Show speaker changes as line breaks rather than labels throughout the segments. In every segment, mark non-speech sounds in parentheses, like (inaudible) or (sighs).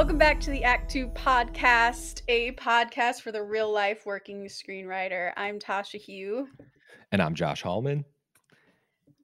Welcome back to the Act Two podcast, a podcast for the real life working screenwriter. I'm Tasha Huo.
And I'm Josh Hallman.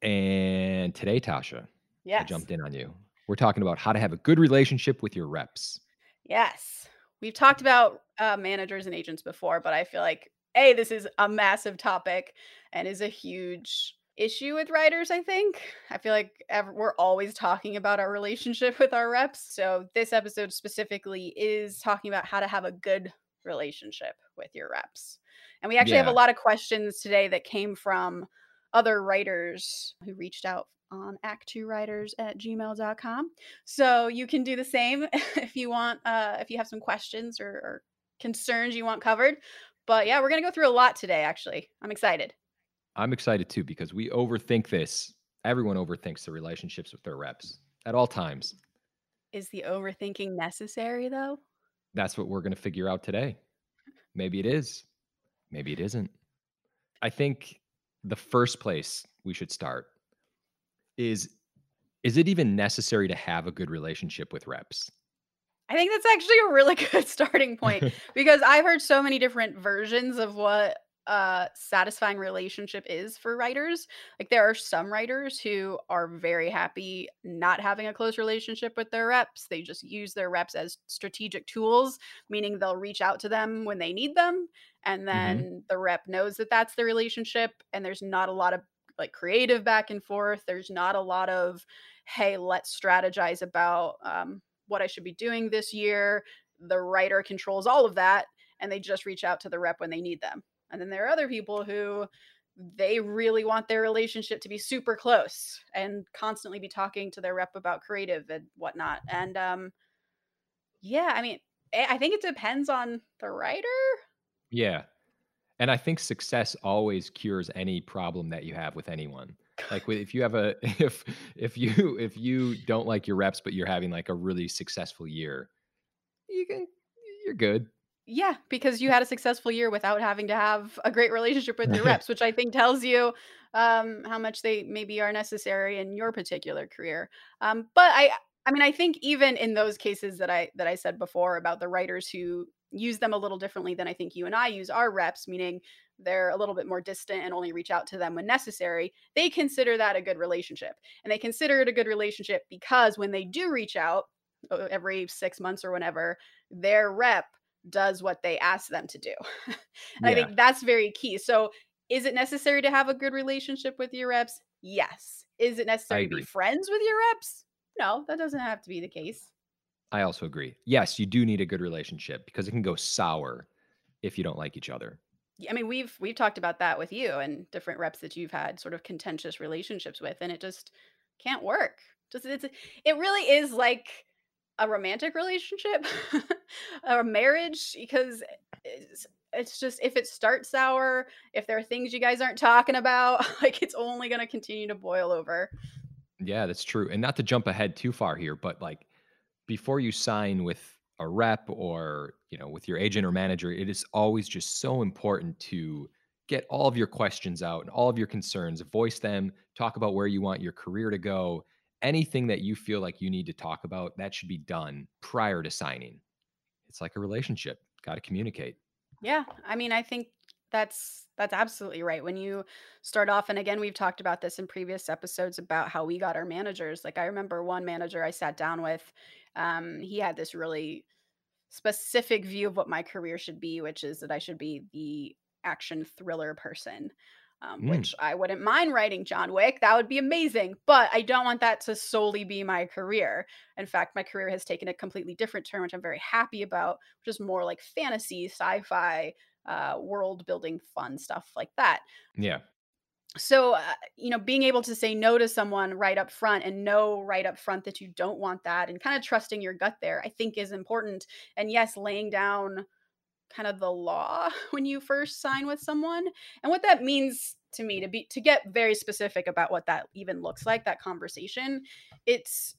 And today, Tasha,
Yes.
I jumped in on you. We're talking about how to have a good relationship with your reps.
Yes. We've talked about uh, managers and agents before, but I feel like, A, this is a massive topic and is a huge issue with writers, I think. I feel like ev- we're always talking about our relationship (laughs) with our reps. So this episode specifically is talking about how to have a good relationship with your reps. And we actually have a lot of questions today that came from other writers who reached out on act2writers at gmail.com. So you can do the same (laughs) if you want, uh, if you have some questions or, or concerns you want covered. But yeah, we're going to go through a lot today, actually. I'm excited.
I'm excited too because we overthink this. Everyone overthinks the relationships with their reps at all times.
Is the overthinking necessary, though?
That's what we're going to figure out today. Maybe it is. Maybe it isn't. I think the first place we should start is is it even necessary to have a good relationship with reps?
I think that's actually a really (laughs) good starting point (laughs) because I've heard so many different versions of what a satisfying relationship is for writers. Like there are some writers who are very happy not having a close relationship with their reps. They just use their reps as strategic tools, meaning they'll reach out to them when they need them and then the rep knows that that's the relationship and there's not a lot of like creative back and forth. There's not a lot of hey, let's strategize about um, what I should be doing this year. The writer controls all of that and they just reach out to the rep when they need them. And then there are other people who they really want their relationship to be super close and constantly be talking to their rep about creative and whatnot. And um yeah, I mean, I I think it depends on the writer.
Yeah. And I think success always cures any problem that you have with anyone. Like (laughs) with- if you have a (laughs) if if you if you don't like your reps but you're having like a really successful year, you can you're good.
Yeah, because you had a successful year without having to have a great relationship with your (laughs) reps, which I think tells you um, how much they maybe are necessary in your particular career. Um, but I, I mean, I think even in those cases that I that I said before about the writers who use them a little differently than I think you and I use our reps, meaning they're a little bit more distant and only reach out to them when necessary. They consider that a good relationship, and they consider it a good relationship because when they do reach out uh, every six months or whenever, their rep does what they ask them to do. (laughs) and I think that's very key. So, is it necessary to have a good relationship with your reps? Yes. Is it necessary to be friends with your reps? No, that doesn't have to be the case.
I also agree. Yes, you do need a good relationship because it can go sour if you don't like each other.
I mean, we've we've talked about that with you and different reps that you've had sort of contentious relationships with, and it just can't work. Just it's it really is like a romantic relationship, (laughs) a marriage, because it's, it's just if it starts sour, if there are things you guys aren't talking about, (laughs) like it's only going to continue to boil over.
Yeah, that's true. And not to jump ahead too far here, but like before you sign with a rep or, you know, with your agent or manager, it is always just so important to get all of your questions out and all of your concerns, voice them, talk about where you want your career to go. Anything that you feel like you need to talk about, that should be done prior to signing. It's like a relationship. Got to communicate.
Yeah, I mean, I think that's that's absolutely right. When you start off, and again, we've talked about this in previous episodes about how we got our managers. Like I remember one manager I sat down with, um, he had this really specific view of what my career should be, which is that I should be the action thriller person. Um,
Mm,
which I wouldn't mind writing John Wick. That would be amazing. But I don't want that to solely be my career. In fact, my career has taken a completely different turn, which I'm very happy about, which is more like fantasy, sci fi, uh, world building, fun stuff like that.
yeah.
So, uh, you know, being able to say no to someone right up front and know right up front that you don't want that and kind of trusting your gut there, I think is important. And yes, laying down kind of the law (laughs) when you first sign with someone and what that means to me to be to get very specific about what that even looks like that conversation it's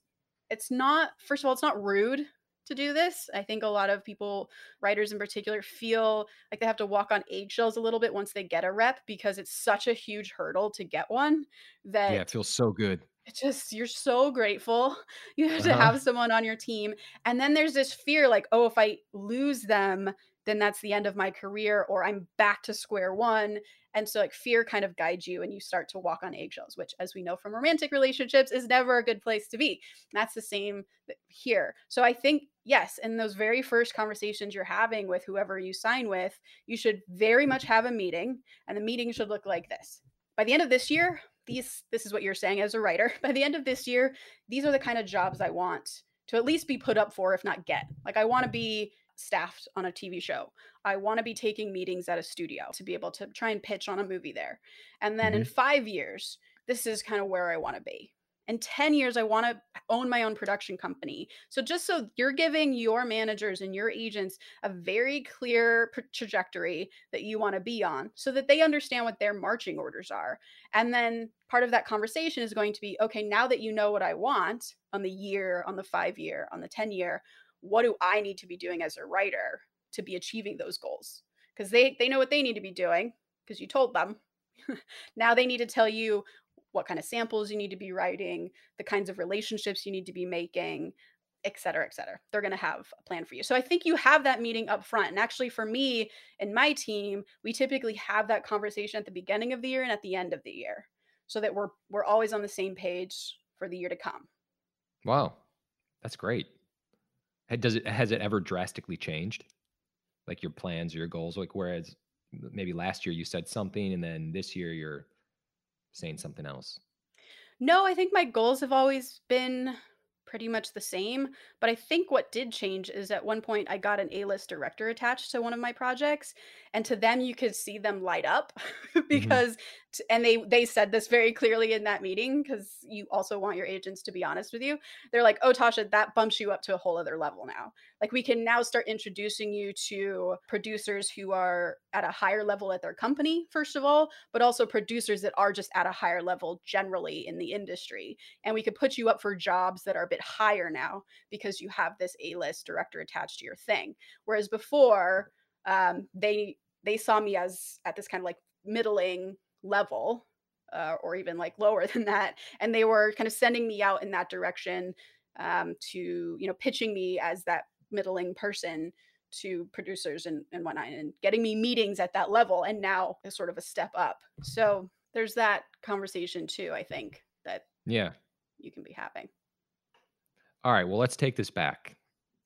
it's not first of all it's not rude to do this i think a lot of people writers in particular feel like they have to walk on eggshells a little bit once they get a rep because it's such a huge hurdle to get one that
Yeah. It feels so good.
It's just you're so grateful (laughs) you have to
Uh-huh.
have someone on your team, and then there's this fear like, "Oh, if I lose them, then that's the end of my career or I'm back to square one." And so like fear kind of guides you and you start to walk on eggshells, which as we know from romantic relationships is never a good place to be. That's the same here. So I think yes, in those very first conversations you're having with whoever you sign with, you should very much have a meeting and the meeting should look like this. By the end of this year, these this is what you're saying as a writer (laughs) by the end of this year these are the kind of jobs i want to at least be put up for if not get like i want to be staffed on a tv show. I want to be taking meetings at a studio to be able to try and pitch on a movie there. And then in
Mhm.
5 years this is kind of where i want to be. In 10 years i want to own my own production company. So just so you're giving your managers and your agents a very clear trajectory that you want to be on so that they understand what their marching orders are. And then part of that conversation is going to be okay, now that you know what I want on the year, on the five year, on the 10 year, what do I need to be doing as a writer to be achieving those goals? Because they, they know what they need to be doing because you told them. (laughs) now they need to tell you what kind of samples you need to be writing, the kinds of relationships you need to be making, et cetera, et cetera. They're going to have a plan for you. So I think you have that meeting up front. And actually, for me and my team, we typically have that conversation at the beginning of the year and at the end of the year so that we're we're always on the same page for the year to come.
Wow. That's great. Does it has it ever drastically changed? Like your plans or your goals? Like whereas maybe last year you said something and then this year you're saying something else.
No, I think my goals have always been pretty much the same, but I think what did change is at one point I got an A-list director attached to one of my projects, and to them you could see them light up (laughs)
hmm
because and they they said this very clearly in that meeting because you also want your agents to be honest with you. They're like, "Oh, Tasha, that bumps you up to a whole other level now. Like we can now start introducing you to producers who are at a higher level at their company, first of all, but also producers that are just at a higher level generally in the industry and we could put you up for jobs that are a bit higher now because you have this A-list director attached to your thing. Whereas before, um, they they saw me as at this kind of like middling level, uh, or even like lower (laughs) than that, and they were kind of sending me out in that direction um, to you know pitching me as that middling person to producers and, and whatnot and getting me meetings at that level and now is sort of a step up so there's that conversation too i think that
Yeah.
you can be having.
All right. Well, let's take this back.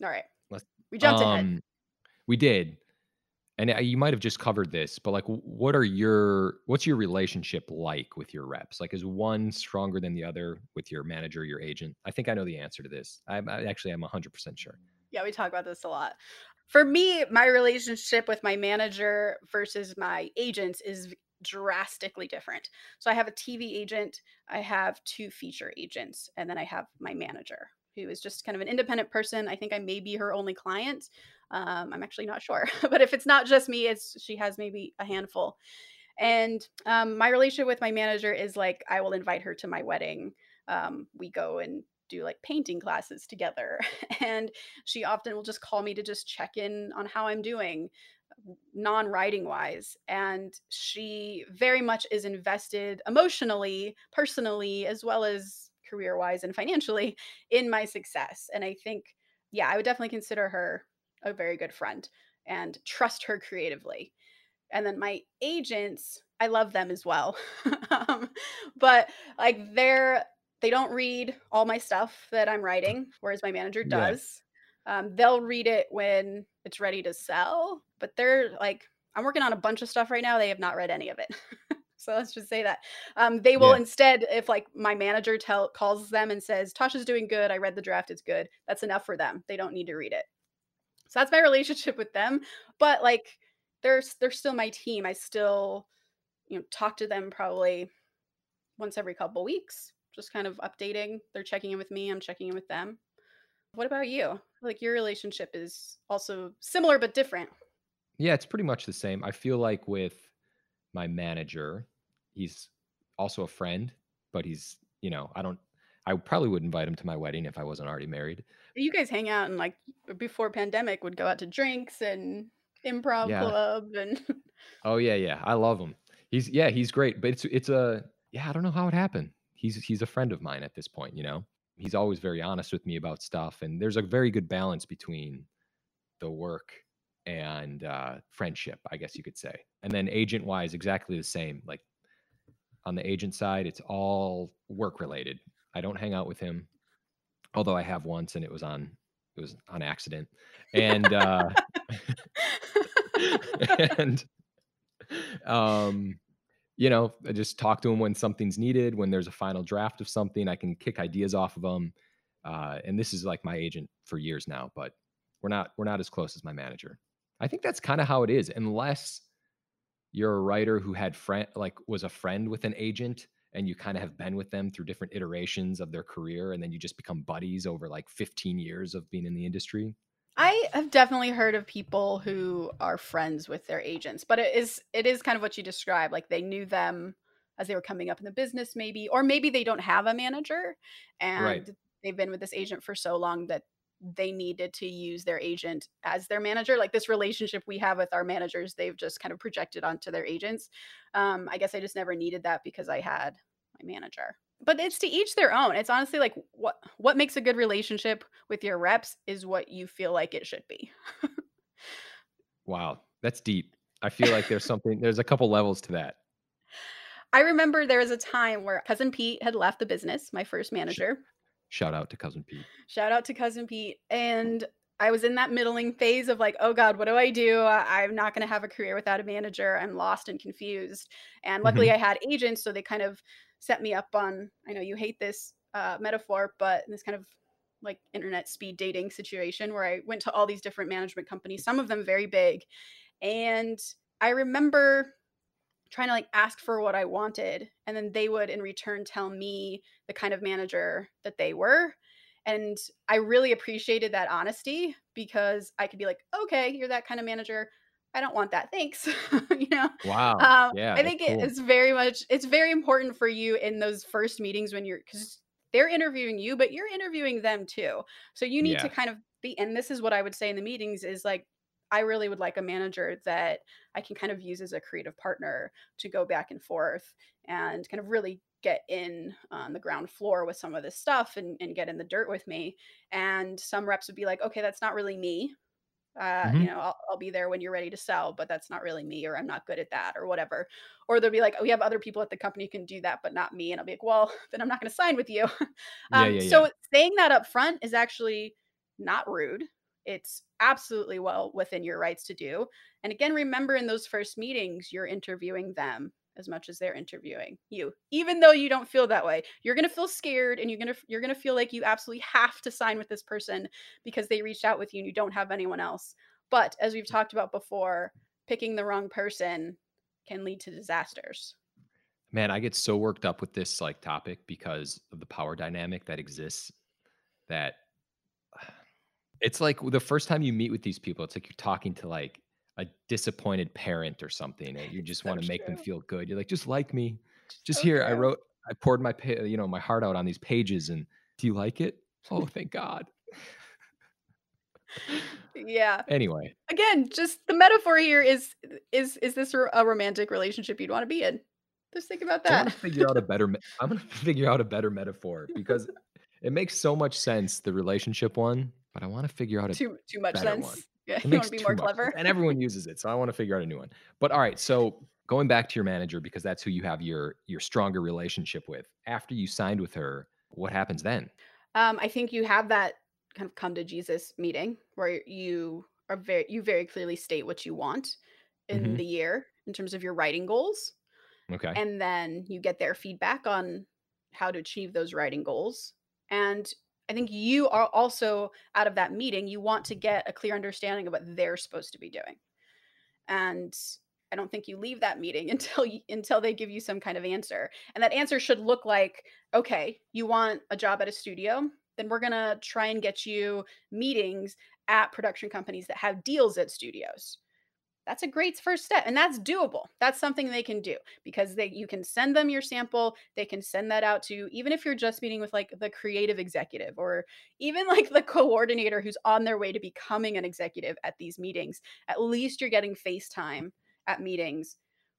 All right.
Let's
We jumped ahead.
um we did. And uh, you might have just covered this, but like what are your what's your relationship like with your reps? Like is one stronger than the other with your manager, your agent? I think I know the answer to this. I, I actually I'm 100% sure.
Yeah, we talk about this a lot. For me, my relationship with my manager versus my agents is drastically different. So I have a TV agent, I have two feature agents, and then I have my manager, who is just kind of an independent person. I think I may be her only client. Um, I'm actually not sure, (laughs) but if it's not just me, it's she has maybe a handful. And um, my relationship with my manager is like I will invite her to my wedding. Um, we go and do like painting classes together, (laughs) and she often will just call me to just check in on how I'm doing, non writing wise. And she very much is invested emotionally, personally, as well as career wise and financially in my success. And I think, yeah, I would definitely consider her a very good friend and trust her creatively. And then my agents i love them as well. (laughs) Um, but like they're they don't read all my stuff that i'm writing whereas my manager
Yeah.
does. Um, they'll read it when it's ready to sell but they're like i'm working on a bunch of stuff right now they have not read any of it. (laughs) So let's just say that. Um, they will
Yeah.
instead if like my manager tell calls them and says tasha's doing good i read the draft it's good that's enough for them they don't need to read it so that's my relationship with them. But like they're they're still my team. I still, you know, talk to them probably once every couple weeks, just kind of updating. They're checking in with me, I'm checking in with them. What about you? Like your relationship is also similar but different.
Yeah, it's pretty much the same. I feel like with my manager, he's also a friend, but he's, you know, I don't I probably would invite him to my wedding if I wasn't already married.
You guys hang out and like before pandemic would go out to drinks and improv
Yeah.
club and (laughs)
Oh yeah, yeah. I love him. He's yeah, he's great, but it's it's a yeah, I don't know how it happened. he's he's a friend of mine at this point, you know. He's always very honest with me about stuff and there's a very good balance between the work and uh friendship, I guess you could say. And then agent wise exactly the same. Like on the agent side, it's all work related. I don't hang out with him, although I have once and it was on it was on accident. And uh (laughs) and um you know, I just talk to him when something's needed, when there's a final draft of something, I can kick ideas off of him. Uh, and this is like my agent for years now, but we're not we're not as close as my manager. I think that's kind of how it is, unless you're a writer who had friend like was a friend with an agent and you kind of have been with them through different iterations of their career and then you just become buddies over like 15 years of being in the industry
I have definitely heard of people who are friends with their agents, but it is it is kind of what you described. Like they knew them as they were coming up in the business, maybe, or maybe they don't have a manager and
right
they've been with this agent for so long that they needed to use their agent as their manager. Like this relationship we have with our managers, they've just kind of projected onto their agents. Um, I guess I just never needed that because I had my manager but it's to each their own. It's honestly like what what makes a good relationship with your reps is what you feel like it should be.
wow that's deep i feel like there's something there's a couple levels to that
I remember there was a time where cousin Pete had left the business, my first manager.
Shout out to cousin pete
Shout out to cousin Pete and I was in that middling phase of like, oh God, what do I do? I'm not going to have a career without a manager. I'm lost and confused. And luckily,
hmm
I had agents, so they kind of set me up on. I know you hate this uh, metaphor, but this kind of like internet speed dating situation where I went to all these different management companies, some of them very big. And I remember trying to like ask for what I wanted. And then they would in return tell me the kind of manager that they were. And I really appreciated that honesty because I could be like, okay, you're that kind of manager. I don't want that. Thanks. (laughs) you know,
wow
um,
yeah
I think it
cool
is very much, it's very important for you in those first meetings when you're, because they're interviewing you, but you're interviewing them too. So you need to kind of be, and this is what I would say in the meetings is like, I really would like a manager that I can kind of use as a creative partner to go back and forth and kind of really get in on the ground floor with some of this stuff and, and get in the dirt with me. And some reps would be like, okay, that's not really me. Uh, you
hmm
know, I'll, I'll be there when you're ready to sell, but that's not really me, or I'm not good at that, or whatever. Or they'll be like, oh, we have other people at the company who can do that, but not me. And I'll be like, well, (laughs) then I'm not going to sign with you.
yeah
um,
yeah yeah
so saying that up front is actually not rude. It's absolutely well within your rights to do. And again, remember in those first meetings, you're interviewing them as much as they're interviewing you. Even though you don't feel that way, you're going to feel scared and you're going to you're going to feel like you absolutely have to sign with this person because they reached out with you and you don't have anyone else. But as we've talked about before, picking the wrong person can lead to disasters.
man i get so worked up with this like topic because of the power dynamic that exists that It's like the first time you meet with these people, it's like you're talking to like a disappointed parent or something, and you (laughs) just want to make them feel good. You're like, just like me, just
So
here. I wrote, I poured my, you know, my heart out on these pages, and do you like it? Oh, thank God.
Yeah.
Anyway,
Again, just the metaphor here is is is this a romantic relationship you'd want to be in? Just think about that.
to figure out a better. (laughs) I'm gonna (laughs) figure out a better metaphor because it makes so much sense, the relationship one, but I want to figure out a
Too too much
better one.
sense. (laughs) Yeah,
It
you want to be more
much
clever.
and everyone uses it, so I want to figure out a new one. But all right, so going back to your manager because that's who you have your your stronger relationship with. After you signed with her, what happens then?
Um, I think you have that kind of come to Jesus meeting where you are very you very clearly state what you want in
Mhm.
the year in terms of your writing goals,
Okay.
and then you get their feedback on how to achieve those writing goals. And I think you are also out of that meeting, you want to get a clear understanding of what they're supposed to be doing. And I don't think you leave that meeting (laughs) until you, until they give you some kind of answer. And that answer should look like, okay, you want a job at a studio, then we're going to try and get you meetings at production companies that have deals at studios. That's a great first step and that's doable. That's something they can do because they you can send them your sample, they can send that out to even if you're just meeting with like the creative executive or even like the coordinator who's on their way to becoming an executive at these meetings. At least you're getting FaceTime at meetings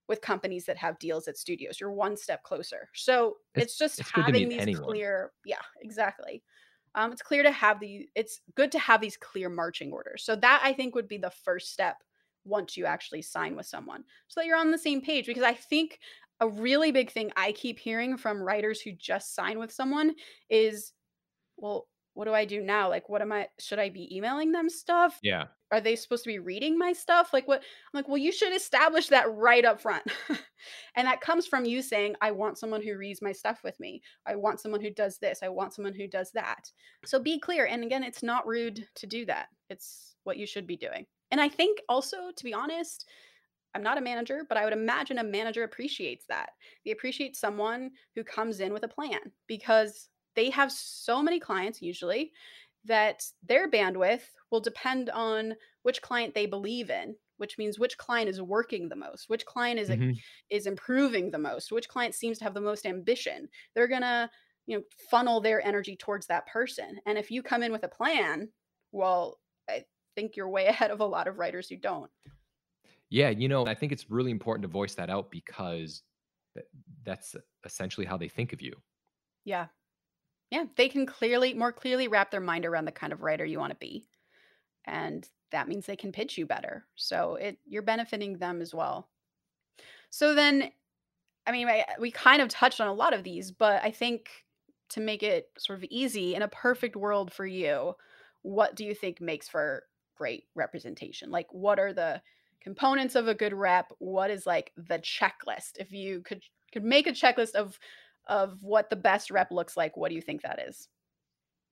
with companies that have deals at studios. You're one step closer. So
It's
it's just
it's
having these
anyone.
clear, yeah, exactly. Um, it's clear to have the it's good to have these clear marching orders. So that I think would be the first step once you actually sign with someone so that you're on the same page. Because I think a really big thing I keep hearing from writers who just sign with someone is, well, what do I do now? Like, what am I, should I be emailing them stuff?
Yeah.
Are they supposed to be reading my stuff? Like, what? I'm like, well, you should establish that right up front. (laughs) and that comes from you saying, I want someone who reads my stuff with me. I want someone who does this. I want someone who does that. So be clear. And again, it's not rude to do that. It's what you should be doing. And I think also, to be honest, I'm not a manager, but I would imagine a manager appreciates that. They appreciate someone who comes in with a plan because they have so many clients usually that their bandwidth will depend on which client they believe in which means which client is working the most which client is a,
Mhm.
is improving the most which client seems to have the most ambition they're going to you know funnel their energy towards that person and if you come in with a plan well i think you're way (laughs) ahead of a lot of writers who don't.
Yeah, you know, I think it's really important to voice that out because that's essentially how they think of you.
yeah. Yeah they can clearly more clearly wrap their mind around the kind of writer you want to be and that means they can pitch you better. So it you're benefiting them as well. So then i mean I, we kind of touched on a lot of these but i think to make it sort of easy in a perfect world for you what do you think makes for great representation like what are the components of a good rep what is like the checklist if you could could make a checklist of of what the best rep looks like what do you think that is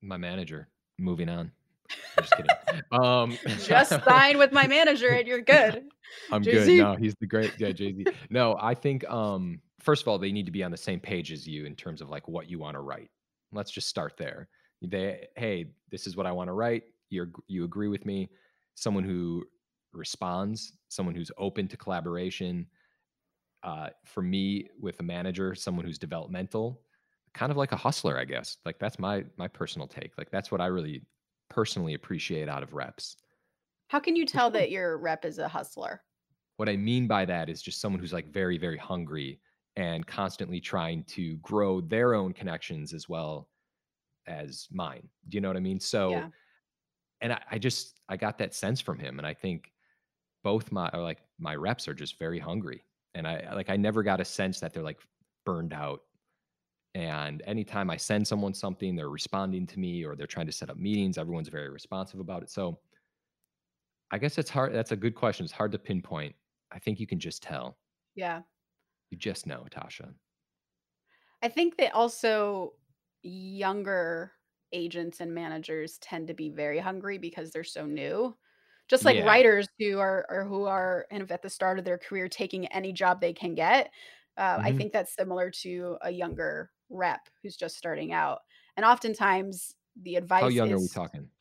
My manager. Moving on. I'm just kidding. (laughs) Um,
just sign with my manager and you're good (laughs)
I'm good.
jay-z
No, he's the great yeah, Jay-Z. No, I think um first of all, they need to be on the same page as you in terms of like what you want to write. Let's just start there. They hey, this is what I want to write. You you agree with me? Someone who responds, someone who's open to collaboration. Uh, for me, with a manager, someone who's developmental, kind of like a hustler, I guess. Like that's my my personal take. Like that's what I really personally appreciate out of reps.
how can you tell that your rep is a hustler
What I mean by that is just someone who's like very, very hungry and constantly trying to grow their own connections as well as mine. Do you know what I mean? So,
yeah
and I, I just I got that sense from him, and I think both my or like my reps are just very hungry, and I like I never got a sense that they're like burned out. And anytime I send someone something, they're responding to me or they're trying to set up meetings. Everyone's very responsive about it. So I guess it's hard. That's a good question. It's hard to pinpoint. I think you can just tell.
yeah
You just know, Tasha.
I think that also younger agents and managers tend to be very hungry because they're so new. Just like
Yeah.
writers who are or who are kind of at the start of their career taking any job they can get. Uh, I
Mhm.
think that's similar to a younger rep who's just starting out. And oftentimes the advice How
young are we talking?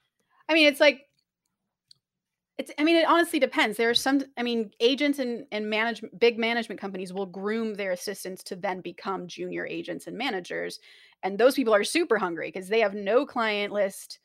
I mean, it's like it's I mean, it honestly depends. There are some I mean, agents and and management big management companies will groom their assistants to then become junior agents and managers. And those people are super hungry because they have no client list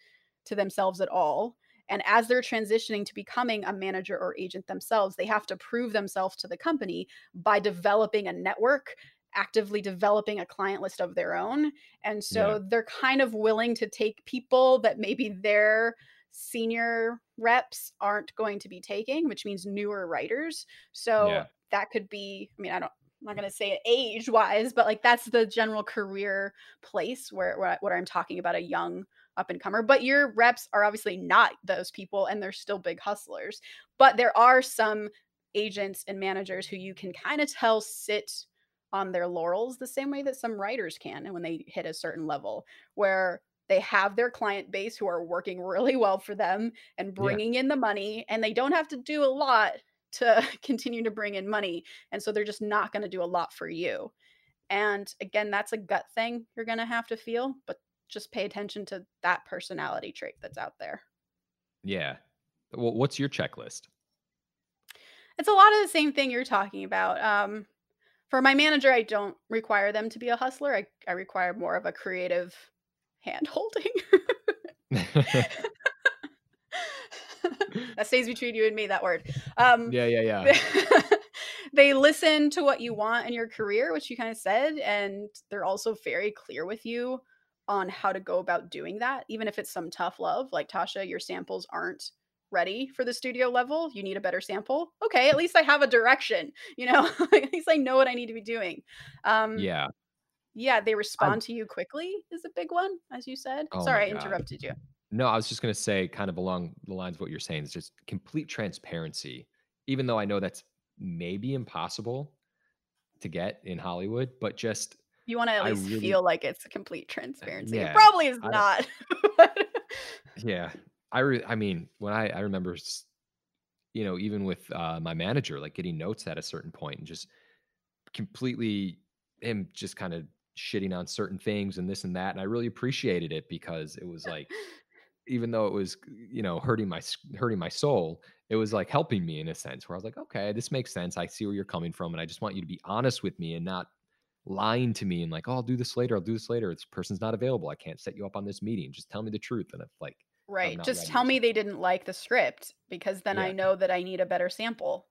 to themselves at all. And as they're transitioning to becoming a manager or agent themselves, they have to prove themselves to the company by developing a network, actively developing a client list of their own. And
Yeah.
so they're kind of willing to take people that maybe their senior reps aren't going to be taking, which means newer writers. So
Yeah.
that could be, I mean, I don't, I'm not going to say it age wise, but like that's the general career place where, where, I'm talking about a young up and comer. But your reps are obviously not those people and they're still big hustlers. But there are some agents and managers who you can kind of tell sit on their laurels the same way that some writers can and when they hit a certain level where they have their client base who are working really well for them and
Yeah.
bringing in the money and they don't have to do a lot to (laughs) continue to bring in money and so they're just not going to do a lot for you and again that's a gut thing you're going to have to feel but just pay attention to that personality trait that's out there
Yeah. Well, what's your checklist?
it's a lot of the same thing you're talking about um, for my manager i don't require them to be a hustler i, I require more of a creative hand holding (laughs) (laughs) (laughs) that stays between you and me that word um
Yeah, yeah, yeah. (laughs)
they listen to what you want in your career, which you kind of said, and they're also very clear with you on how to go about doing that, even if it's some tough love. Like Tasha, your samples aren't ready for the studio level. You need a better sample. Okay, at least I have a direction. (laughs) You know, at least I know what I need to be doing. Um,
Yeah.
yeah, they respond to you quickly is a big one, as you said.
oh
Sorry, I interrupted you.
No, I was just gonna say kind of along the lines of what you're saying, is just complete transparency. Even though I know that's maybe impossible to get in Hollywood, but just
You want to at
I
least
really
feel like it's a complete
uh,
transparency. It probably is
I don't (laughs) yeah. I re I mean, when I I remember you know, even with, uh, my manager, like, getting notes at a certain point and just completely him just kinda shitting on certain things and this and that, and I really appreciated it because it was like (laughs) even though it was, you know, hurting my hurting my soul, it was, like, helping me in a sense where I was like, "Okay, this makes sense. I see where you're coming from, and I just want you to be honest with me and not lying to me and like, "Oh, I'll do this later. I'll do this later. This person's not available. I can't set you up on this meeting. Just tell me the truth." And if like
right, just
ready
tell me they didn't like the script because then I know that I need a better sample.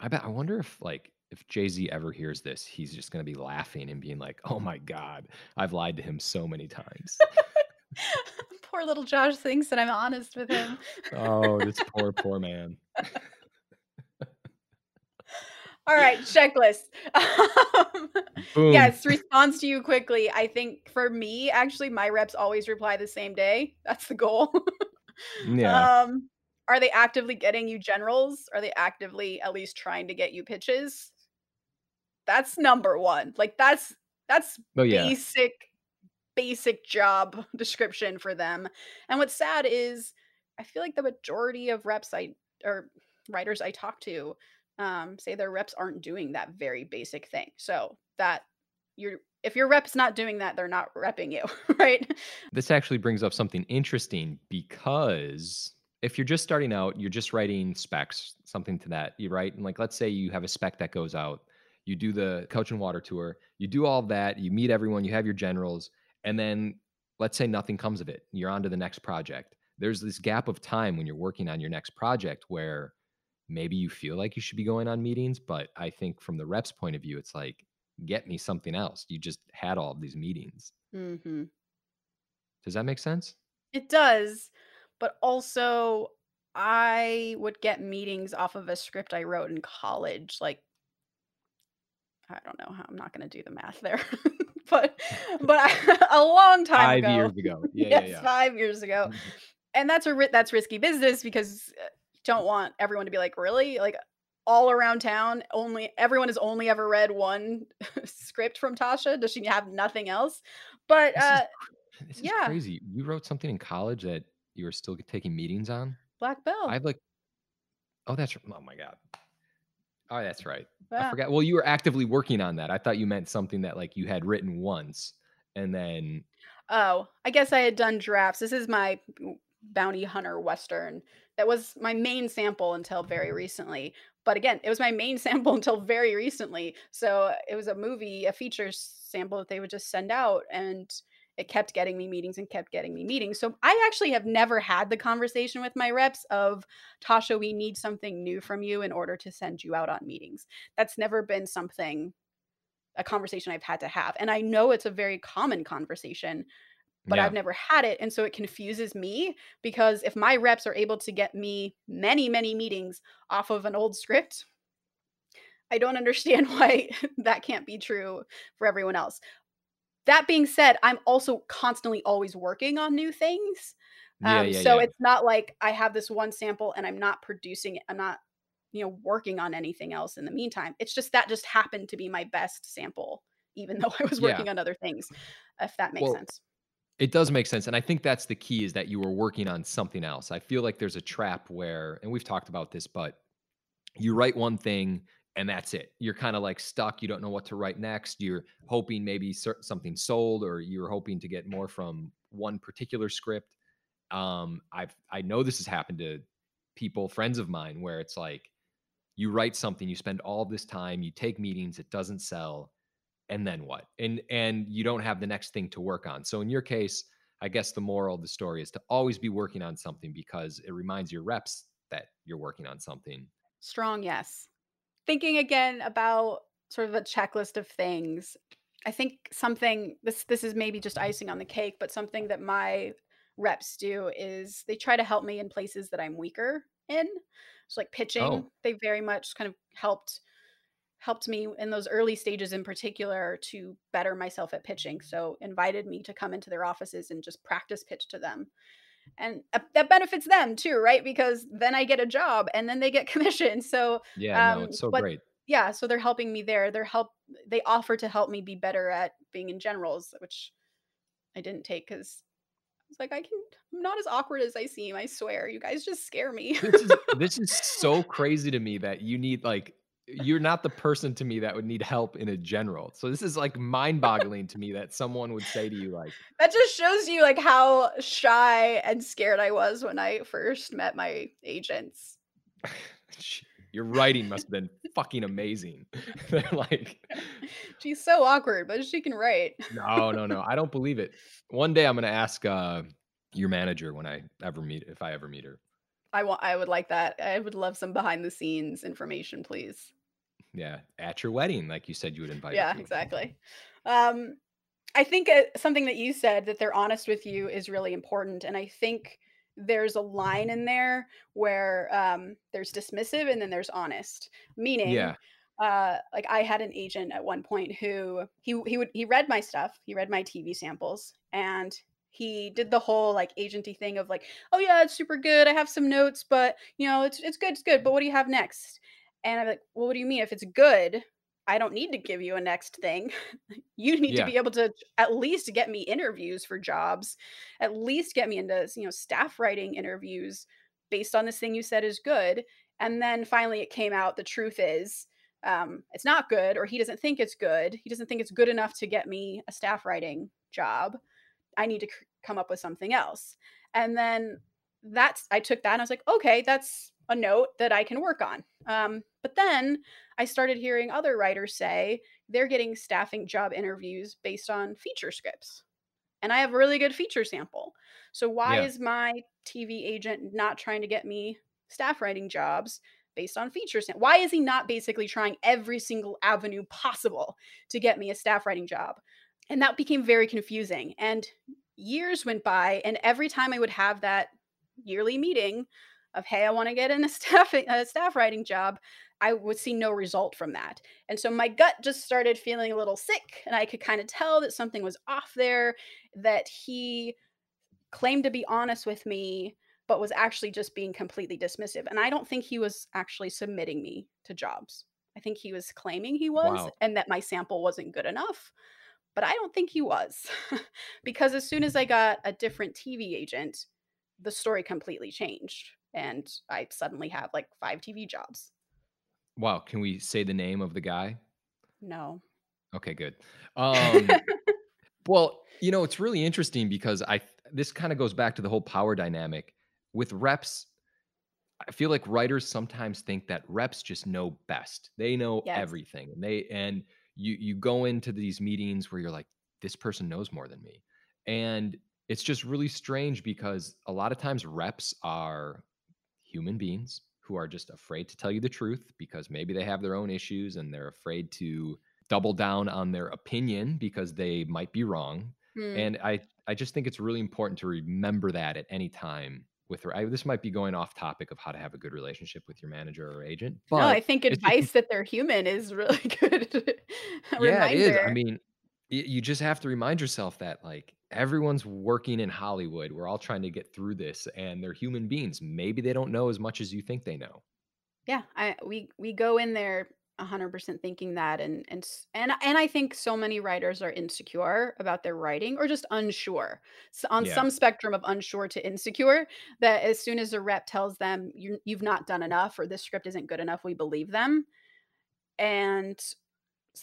I bet I wonder if like if Jay-Z ever hears this, he's just gonna be laughing and being like, "Oh my god, I've lied to him so many times." (laughs) (laughs)
Poor little Josh thinks that I'm honest with him.
Oh, this poor, poor man.
All right, checklist. (laughs) Um, yes, responds to you quickly. I think for me, actually, my reps always reply the same day. That's the goal. (laughs)
Yeah.
um, are they actively getting you generals? Are they actively at least trying to get you pitches? That's number one. Like that's that's
Oh, yeah.
basic basic job (laughs) description for them. And what's sad is I feel like the majority of reps I or writers I talk to um, say their reps aren't doing that very basic thing. So that you're if your rep's not doing that, they're not repping you, (laughs) right?
This actually brings up something interesting because if you're just starting out, you're just writing specs, something to that, you write, and like let's say you have a spec that goes out, you do the coach and water tour, you do all that, you meet everyone, you have your generals, and then let's say nothing comes of it. You're on to the next project. There's this gap of time when you're working on your next project where maybe you feel like you should be going on meetings, but I think from the reps point of view, it's like, get me something else. You just had all of these meetings.
Mm-hmm.
Does that make sense?
It does, but also I would get meetings off of a script I wrote in college, like I don't know how I'm not gonna do the math there, (laughs) but but (laughs) a long time
5
ago.
years ago. (laughs) Yeah, yeah,
Yes,
yeah.
5 years ago.
Mhm.
And that's a that's risky business because, uh, you don't want everyone to be like, "Really?" Like, all around town, only everyone has only ever read 1 (laughs) script from Tasha. Does she have nothing else? But,
This is
uh,
cr this is crazy. You wrote something in college that you were still taking meetings on?
black Belt.
I have, like oh, that's oh my god. Oh, that's right. I forgot well, you were actively working on that. I thought you meant something that, like, you had written once, and then
Oh, I guess I had done drafts. This is my bounty hunter western. That was my main sample until very mm-hmm. recently. But again, it was my main (laughs) sample until very recently. So it was a movie, a feature sample that they would just send out, and it kept getting me meetings and kept getting me meetings. So I actually have never had the conversation with my reps of, "Tasha, we need something new from you in order to send you out on meetings." That's never been something a conversation I've had to have. And I know it's a very common conversation, but I've never had it, and so it confuses me because if my reps are able to get me many, many meetings off of an old script, I don't (laughs) understand why that can't be true for everyone else. That being said, I'm also constantly always working on new things. Um,
yeah,
so
yeah.
it's not like I have this one sample and I'm not producing it. I'm not, you know, working on anything else in the meantime. It's just that just happened to be my best sample, even (laughs) though I was
Yeah.
working on other things, if that makes
Well,
sense.
it does make sense, and I think that's the key is that you were working on something else. I feel like there's a trap where and we've talked about this, but you write one thing and that's it. You're kind of like stuck. You don't know what to write next. You're hoping maybe something sold, or you're hoping to get more from one particular script. Um, I've I know this has happened to people, friends of mine, where it's like you write something, you spend all this time, you take meetings, it doesn't sell, and then what? And and you don't have the next thing to work on. So in your case, I guess the moral of the story is to always be working on something because it reminds your reps that you're working on something
Strong yes. Thinking again about sort of a checklist of things, I think something this this is maybe just mm-hmm. icing on the cake, but something that my reps do is they try to help me in places that I'm weaker in. So like pitching,
Oh,
they very much kind of helped helped me in those early stages in particular to better myself at pitching. So invited me to come into their offices and just practice pitch to them. And uh, that benefits them too, right? Because then I get a job and then they get (laughs) commission. So
yeah, no,
um
it's so
but
great.
yeah, so they're helping me there. They're help they offer to help me be better at being in generals, which I didn't take because it's like I can I'm not as awkward as I seem, I swear. You guys just scare me.
This is (laughs) this is so crazy to me that you need like you're not the person to me that would need help in a general. So this is like mind-boggling to me that someone would say to you like,
That just shows you like how shy and scared I was when I first met my agents. (laughs)
"Your writing must have been fucking amazing." (laughs) They're like, (laughs)
She's so awkward, but she can write.
"No, no, no, I don't believe it." One day I'm gonna ask uh, your manager when I ever meet if I ever meet her.
I want I would like that. I would love some behind the scenes information, please.
Yeah, at your wedding, like you said you would invite
Yeah, exactly. Um, I think uh, something that you said that they're honest with you is really important, and I think there's a line in there where um, there's dismissive and then there's honest. Meaning,
Yeah,
uh, like I had an agent at one point who he he would he read my stuff, he read my TV samples, and he did the whole like agenty thing of like, oh yeah, it's super good. I have some notes, but you know, it's it's good, it's good. But what do you have next? And I'm like, well, what do you mean? If it's good, I don't need to give you a next thing. (laughs) you need to be able to at least get me interviews for jobs, at least get me into you know staff writing interviews based on this thing you said is good. And then finally, it came out. The truth is, um, it's not good, or he doesn't think it's good. He doesn't think it's good enough to get me a staff writing job. I need to c- come up with something else. And then that's I took that and I was like, okay, that's a note that I can work on. Um, but then I started hearing other writers say they're getting staffing job interviews based on feature scripts. And I have a really good feature sample. So why
Yeah.
is my TV agent not trying to get me staff writing jobs based on feature sam- Why is he not basically trying every single avenue possible to get me a staff writing job? And that became very confusing. And years went by, and every time I would have that yearly meeting of, hey, I want to get in a (laughs) staff a staff writing job, I would see no result from that. And so my gut just started feeling a little sick, and I could kind of tell that something was off there, that he claimed to be honest with me, but was actually just being completely dismissive. And I don't think he was actually submitting me to jobs. I think he was claiming he was
Wow.
and that my sample wasn't good enough but I don't think he was. (laughs) because as soon as I got a different TV agent, the story completely changed. And I suddenly have like five TV jobs.
Wow. Can we say the name of the guy?
No.
Okay, good. (laughs) Um, well, you know, it's really interesting because I this kind of goes back to the whole power dynamic with reps. I feel like writers sometimes think that reps just know best. They know
yes.
everything. And they and you you go into these meetings where you're like, this person knows more than me. And it's just really strange because a lot of times reps are human beings who are just afraid to tell you the truth because maybe they have their own issues and they're afraid to double down on their opinion because they might be wrong.
Hmm.
And I I just think it's really important to remember that at any time with I, this might be going off topic of how to have a good relationship with your manager or agent,
No, I think advice that they're human is really (laughs) good
yeah, it is. I mean, you just have to remind yourself that, like, everyone's working in Hollywood. We're all trying to get through this, and they're human beings. Maybe they don't know as much as you think they know.
Yeah, I we we go in there 100% thinking that and and and and I think so many writers are insecure about their writing or just unsure. So on
Yeah,
some spectrum of unsure to insecure that as soon as a rep tells them you you've not done enough or this script isn't good enough, we believe them. And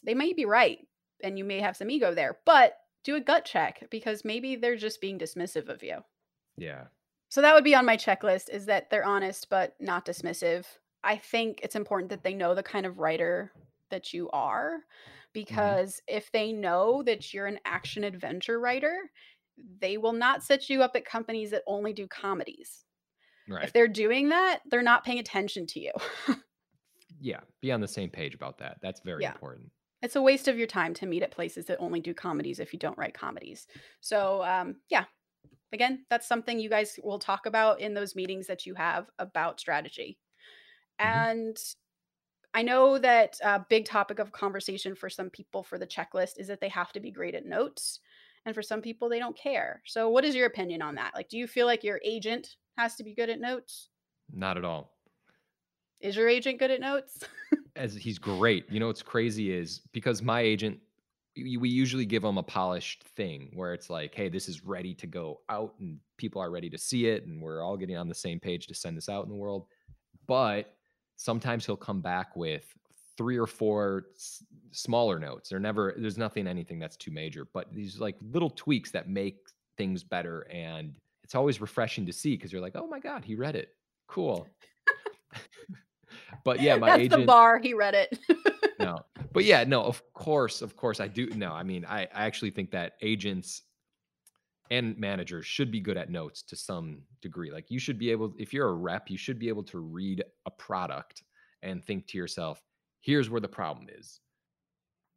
they may be right and you may have some ego there, but do a gut check because maybe they're just being dismissive of you.
yeah.
So that would be on my checklist is that they're honest but not dismissive. I think it's important that they know the kind of writer that you are
Mhm.
because if they know that you're an action adventure writer, they will not set you up at companies that only do comedies.
Right.
If they're doing that, they're not paying attention to you. (laughs)
yeah, be on the same page about that. That's very
Yeah.
important.
It's a waste of your time to meet at places that only do comedies if you don't write comedies. So, um, yeah, again, that's something you guys will talk about in those meetings that you have about strategy.
Mhm.
And I know that a big topic of conversation for some people for the checklist is that they have to be great at notes. And for some people, they don't care. So, what is your opinion on that? Like, do you feel like your agent has to be good at notes?
Not at all.
Is your agent good at notes? (laughs)
As he's great. You know what's crazy is because my agent, we usually give him a polished thing where it's like, hey, this is ready to go out and people are ready to see it and we're all getting on the same page to send this out in the world. But sometimes he'll come back with three or four s- smaller notes. They're never, there's nothing, anything that's too major, but these like little tweaks that make things better. And it's always refreshing to see because you're like, oh my God, he read it. Cool. (laughs) (laughs) But yeah, my
That's the
agent
bar. He read it. (laughs)
no. But yeah, no, of course, of course I do no, I mean, I I actually think that agents and managers should be good at notes to some degree. Like you should be able if you're a rep, you should be able to read a product and think to yourself, here's where the problem is.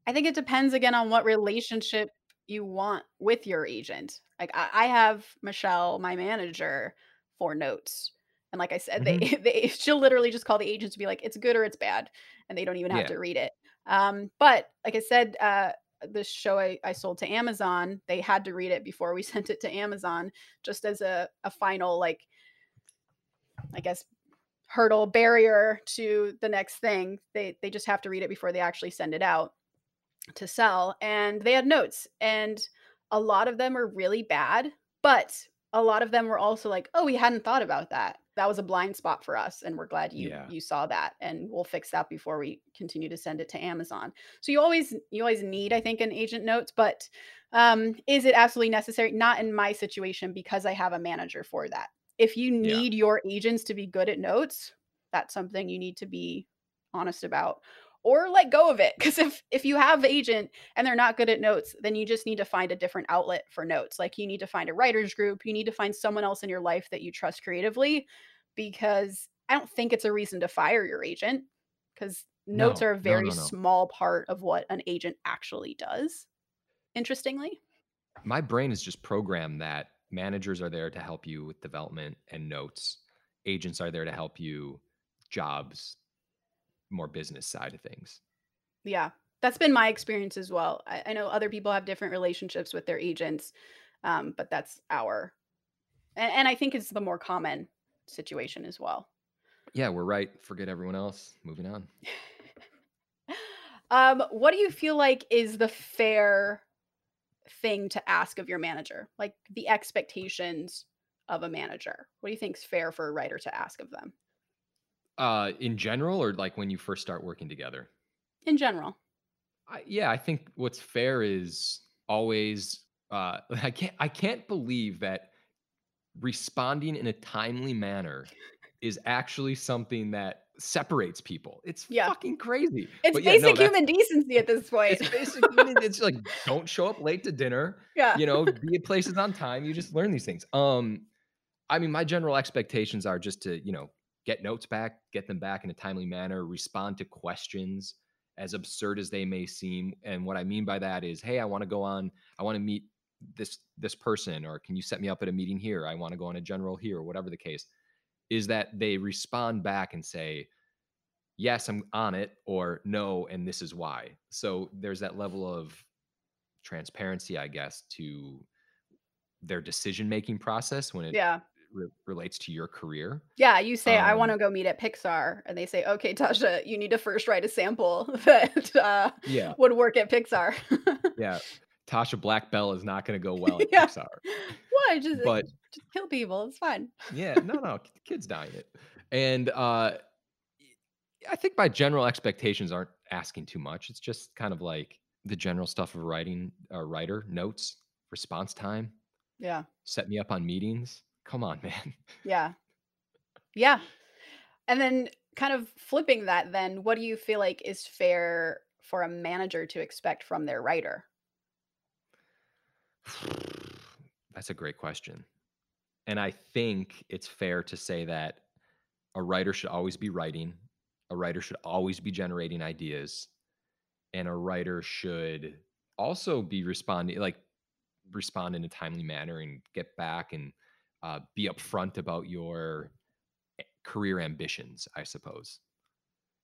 I think it depends again on what relationship you want with your agent. Like I, I have Michelle, my manager, for notes. And like I said, they,
Mhm. (laughs)
they she'll literally just call the agents to be like, it's good or it's bad. And they don't even have
Yeah.
to read it. Um, but like I said, uh the show I, I sold to Amazon, they had to read it before we (laughs) sent it to Amazon, just as a, a final, like, I guess, hurdle barrier to the next thing. They they just have to read it before they actually send it out to sell and they had notes and a lot of them are really bad but a lot of them were also like oh we hadn't thought about that that was a blind spot for us and we're glad you
Yeah.
you saw that and we'll fix that before we continue to send it to amazon so you always you always need i think an agent notes but um is it absolutely necessary not in my situation because i have a manager for that if you
Yeah.
need your agents to be good at notes that's something you need to be honest about or let go of it because if if you have agent and they're not good at notes then you just need to find a different outlet for notes like you need to find a writers group you need to find someone else in your life that you trust creatively because i don't think it's a reason to fire your agent because notes
No.
are a very
no, no.
small part of what an agent actually does interestingly
My brain is just programmed that managers are there to help you with development and notes. Agents are there to help you jobs, more business side of things.
yeah that's been my experience as well i, I know other people have different relationships with their agents um, but that's our and, and i think it's the more common situation as well
Yeah, we're right. Forget everyone else. Moving on. (laughs)
Um, what do you feel like is the fair thing to ask of your manager? Like the expectations of a manager. What do you think is fair for a writer to ask of them
Uh, in general, or like when you first start working together?
in general?
I, yeah, I think what's fair is always. Uh, (laughs) I can't. I can't believe that responding in a timely manner is actually something that separates people. It's
Yeah.
fucking crazy.
It's
But yeah, no,
basic human decency at this point.
it's basically it's like (laughs) don't show up late to dinner.
yeah.
You know, be at (laughs) places on time. You just learn these things. Um, I mean, my general expectations are just to you know get notes back, get them back in a timely manner, respond to questions as absurd as they may seem. And what I mean by that is, hey, I want to go on. I want to meet this this person, or can you set me up at a meeting here? I want to go on a general here, or whatever the case. Is that they respond back and say, yes, I'm on it, or no, and this is why. So there's that level of transparency, I guess, to their decision making process when it
Yeah.
Re- relates to your career.
Yeah. You say, I want
Um,
to go meet at Pixar. And they say, okay, Tasha, you need to first write a sample (laughs) that uh,
yeah,
would work at Pixar. (laughs)
yeah. Tasha Black Bell is not going to go well at
yeah.
Pixar,
Why? Just,
but
just kill people. It's fine.
yeah, no, no, kid's dying it, and uh, I think my general expectations aren't asking too much. It's just kind of like the general stuff of writing, a writer notes, response time,
Yeah.
set me up on meetings. Come on, (laughs) man.
Yeah. Yeah. And then kind of flipping that then, what do you feel like is fair for a manager to expect from their writer? (sighs)
That's a great question. And I think it's fair to say that a writer should always be writing A writer should always be generating ideas, and a writer should also be responding like respond in a timely manner and get back and uh, be upfront about your eh, career ambitions, I suppose.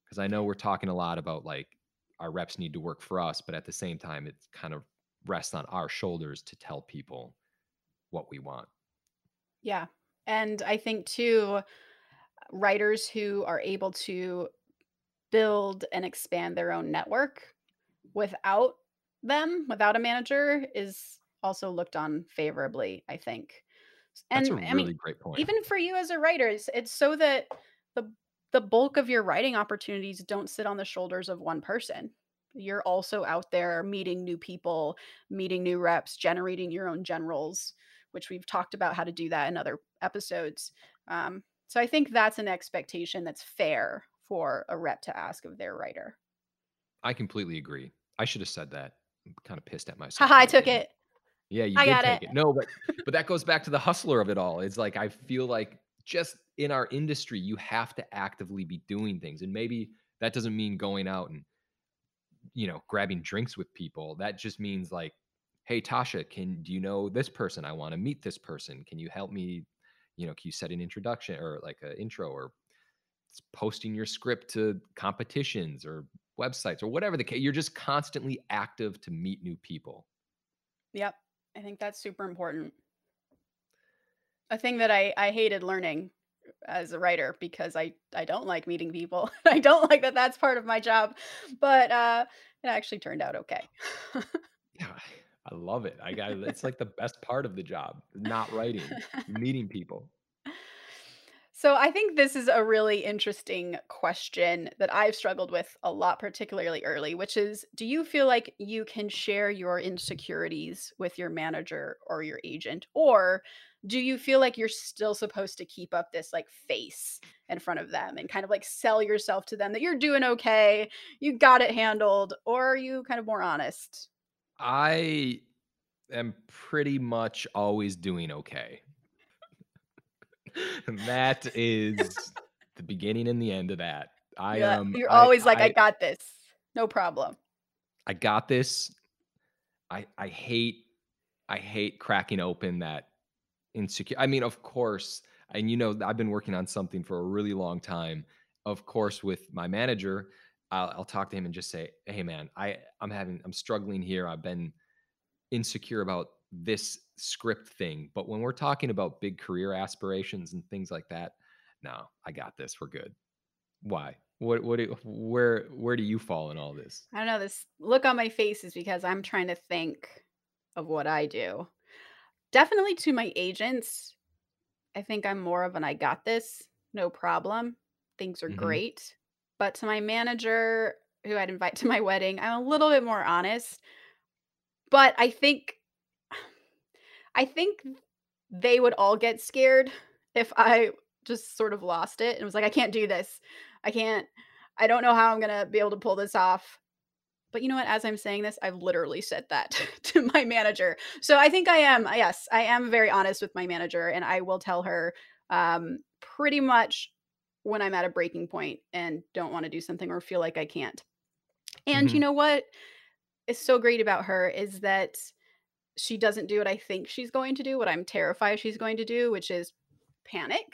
Because I know we're talking a lot about like our reps need to work for us, but at the same time, it kind of rests on our shoulders to tell people what we want.
Yeah. And I think too, writers who are able to build and expand their own network without them, without a manager, is also looked on favorably, I think.
That's a
And I mean,
really great point.
even for you as a writer, it's, it's so that the the bulk of your writing opportunities don't sit on the shoulders of one person. You're also out there meeting new people, meeting new reps, generating your own generals, which we've talked about how to do that in other episodes. Um, so I think that's an expectation that's fair for a rep to ask of their writer.
I completely agree. I should have said that. I'm kind of pissed at myself
Haha, I took it.
Yeah, you
I
did take
it.
it. No, but but that goes back to the hustler of it all. It's like I feel like just in our industry, you have to actively be doing things. And maybe that doesn't mean going out and, you know, grabbing drinks with people. That just means like, hey, Tasha, can do you know this person? I want to meet this person. Can you help me? You know, can you set an introduction or like an intro or posting your script to competitions or websites or whatever the case? You're just constantly active to meet new people.
Yep. I think that's super important. A thing that I I hated learning as a writer because I I don't like meeting people. (laughs) I don't like that that's part of my job, but uh it actually turned out okay.
Yeah, I love it. I got it's like (laughs) the best part of the job, not writing, meeting people.
So I think this is a really interesting question that I've struggled with a lot, particularly early, which is do you feel like you can share your insecurities with your manager or your agent? Or do you feel like you're still supposed to keep up this like face in front of them and kind of like sell yourself to them that you're doing okay, you got it handled, or are you kind of more honest?
I am pretty much always doing okay. (laughs) That is the beginning and the end of that. I
Yeah,
um
you're
I
always like, I
I
got this. No problem.
I got this. I I hate I hate cracking open that insecure. I mean, of course, and you know, I've been working on something for a really long time. Of course, with my manager, I'll, I'll talk to him and just say, "Hey, man, I I'm having I'm struggling here. I've been insecure about this script thing. But when we're talking about big career aspirations and things like that, no, I got this. We're good. Why? What? What? do- Where? Where do you fall in all this?
I don't know. This look on my face is because I'm trying to think of what I do. Definitely to my agents, I think I'm more of an I got this, no problem. Things are
hmm
great. But to my manager, who I'd invite (laughs) to my wedding, I'm a little bit more honest. But I think I think they would all get scared if I just sort of lost it and was like, I can't do this. I can't, I don't know how I'm gonna be able to pull this off. But you know what? As I'm saying this, I've literally said that (laughs) to my manager. So I think I am, yes, I am very honest with my manager and I will tell her um, pretty much when I'm at a breaking point and don't want to do something or feel like I can't. And you
hmm
know what is so great about her is that she doesn't do what I think she's going to do, what I'm terrified she's going to do, which is panic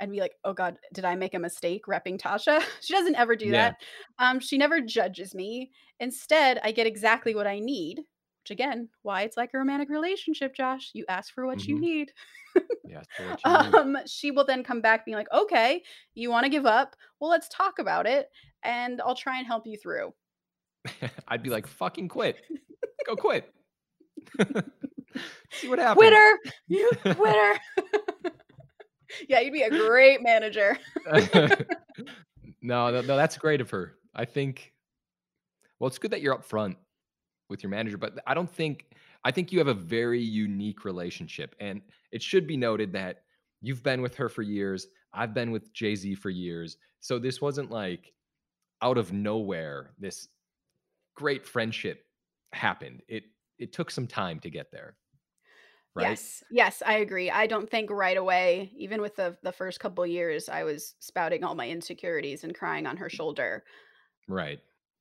and be like, "Oh god, did I make a mistake repping Tasha?" (laughs) She doesn't ever do
Yeah.
that. Um, she never judges me. Instead, I get exactly what I need, which again, why it's like a romantic relationship, Josh. You ask for what you
hmm
need. (laughs)
What you need.
Um, she will then come back being like, "Okay, you want to give up? Well, let's talk about it, and I'll try and help you through." (laughs)
I'd be like, fucking quit. Go quit. (laughs) See what happens.
Quitter, you quitter. (laughs) yeah, you'd be a great manager. (laughs)
no, no, no, that's great of her. I think. Well, it's good that you're upfront with your manager, but I don't think. I think you have a very unique relationship, and it should be noted that you've been with her for years. I've been with Jay Z for years, so this wasn't like out of nowhere. This great friendship happened. It it took some time to get there. right?
Yes. Yes, I agree. I don't think right away, even with the the first couple years, I was spouting all my insecurities and crying on her shoulder.
Right.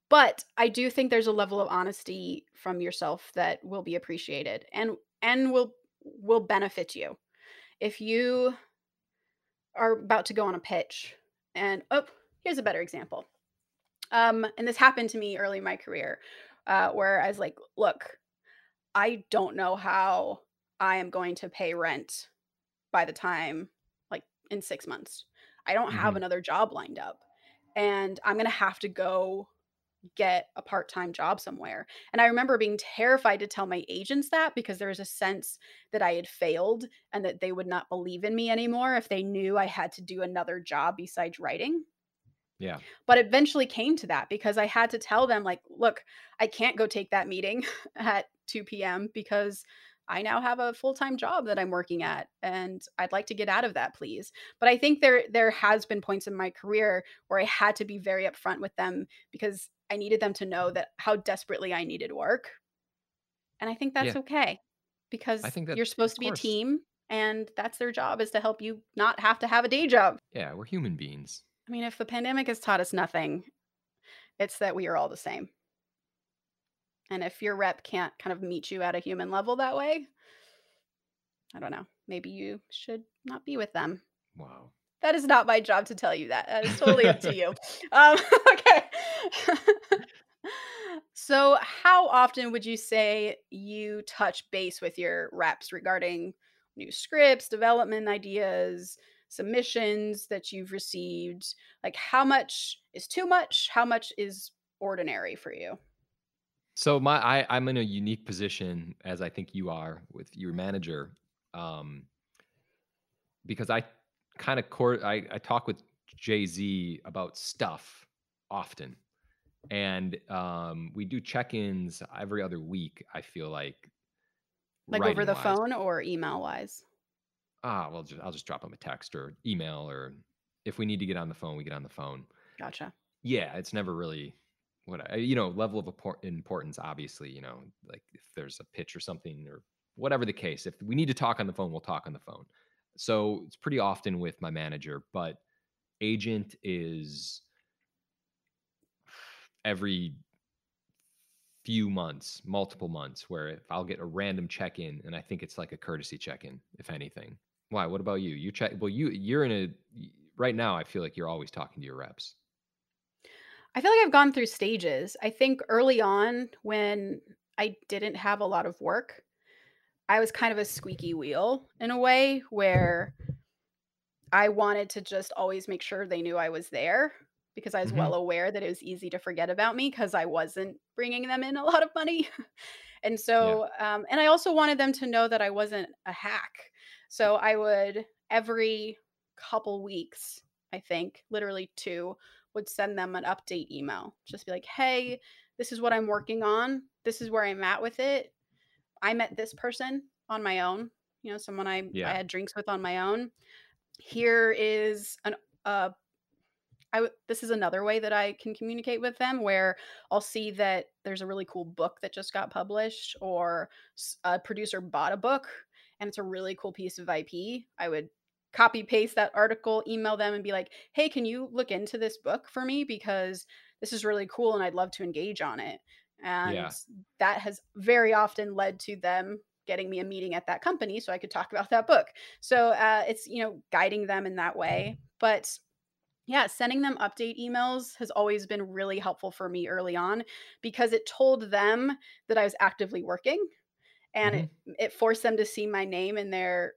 But I do think there's a level of honesty from yourself that will be appreciated and and will will benefit you. If you are about to go on a pitch and oh, here's a better example. Um, and this happened to me early in my career, uh, where I was like, look, I don't know how I am going to pay rent by the time like in 6 months. I don't have
Mhm.
another job lined up and I'm going to have to go get a part-time job somewhere. And I remember being terrified to tell my agents that because there was a sense that I had failed and that they would not believe in me anymore if they knew I had to do another job besides writing.
Yeah.
But eventually came to that because I had to tell them like, "Look, I can't go take that meeting (laughs) at 2 PM because I now have a full-time job that I'm working at and I'd like to get out of that, please." But I think there there has been points in my career where I had to be very upfront with them because I needed them to know that how desperately I needed work. And I think that's
Yeah.
okay
I
because
think that
you're supposed to be a team and that's their job is to help you not have to have a day job.
Yeah, we're human beings.
I mean, if the pandemic has taught us nothing, it's that we are all the same. And if your rep can't kind of meet you at a human level that way, I don't know. Maybe you should not be with them.
Wow.
That is not my job to tell you that. That is totally up to you. (laughs) Um, (laughs) okay. (laughs) so, how often would you say you touch base with your reps regarding new scripts, development ideas, submissions that you've received? Like, how much is too much? How much is ordinary for you?
So my I I'm in a unique position as I think you are with your manager, um, because I kind of court I, I talk with Jay Z about stuff often, and um, we do check-ins every other week. I feel like
Like over the
wise.
phone or email wise?
Ah, well, just, I'll just drop him a text or email, or if we need to get on the phone, we get on the phone.
Gotcha.
Yeah, it's never really what you know, level of importance. Obviously, you know, like if there's a pitch or something or whatever the case, if we need to talk on the phone, we'll talk on the phone. So it's pretty often with my manager, but agent is every few months, multiple months, where if I'll get a random check in, and I think it's like a courtesy check in, if anything. Why? What about you? You check. Well, you you're in a right now. I feel like you're always talking to your reps.
I feel like I've gone through stages. I think early on when I didn't have a lot of work, I was kind of a squeaky wheel in a way where I wanted to just always make sure they knew I was there because I was
hmm
well aware that it was easy to forget about me because I wasn't bringing them in a (laughs) lot of money. and
Yeah.
so, um, and I also wanted them to know that I wasn't a hack. So I would every couple weeks, I think, literally two, would send them an update email. Just be like, hey, this is what I'm working on. This is where I'm at with it. I met this person on my own, you know, someone I I had drinks with on my own. Here is an uh I w- this is another way that I can communicate with them where I'll see that there's a really cool book that just got published or a producer bought a book and it's a really cool piece of IP. I would copy paste that article, email them and be like, "Hey, can you look into this book for me because this is really cool and I'd love to engage on it." And
Yeah.
that has very often led to them getting me a meeting at that company so I could talk about that book. So uh, it's you know guiding them in that way, but yeah, sending them update emails has always been really helpful for me early on because it told them that I was actively working and it,
hmm
it forced them to see my name in their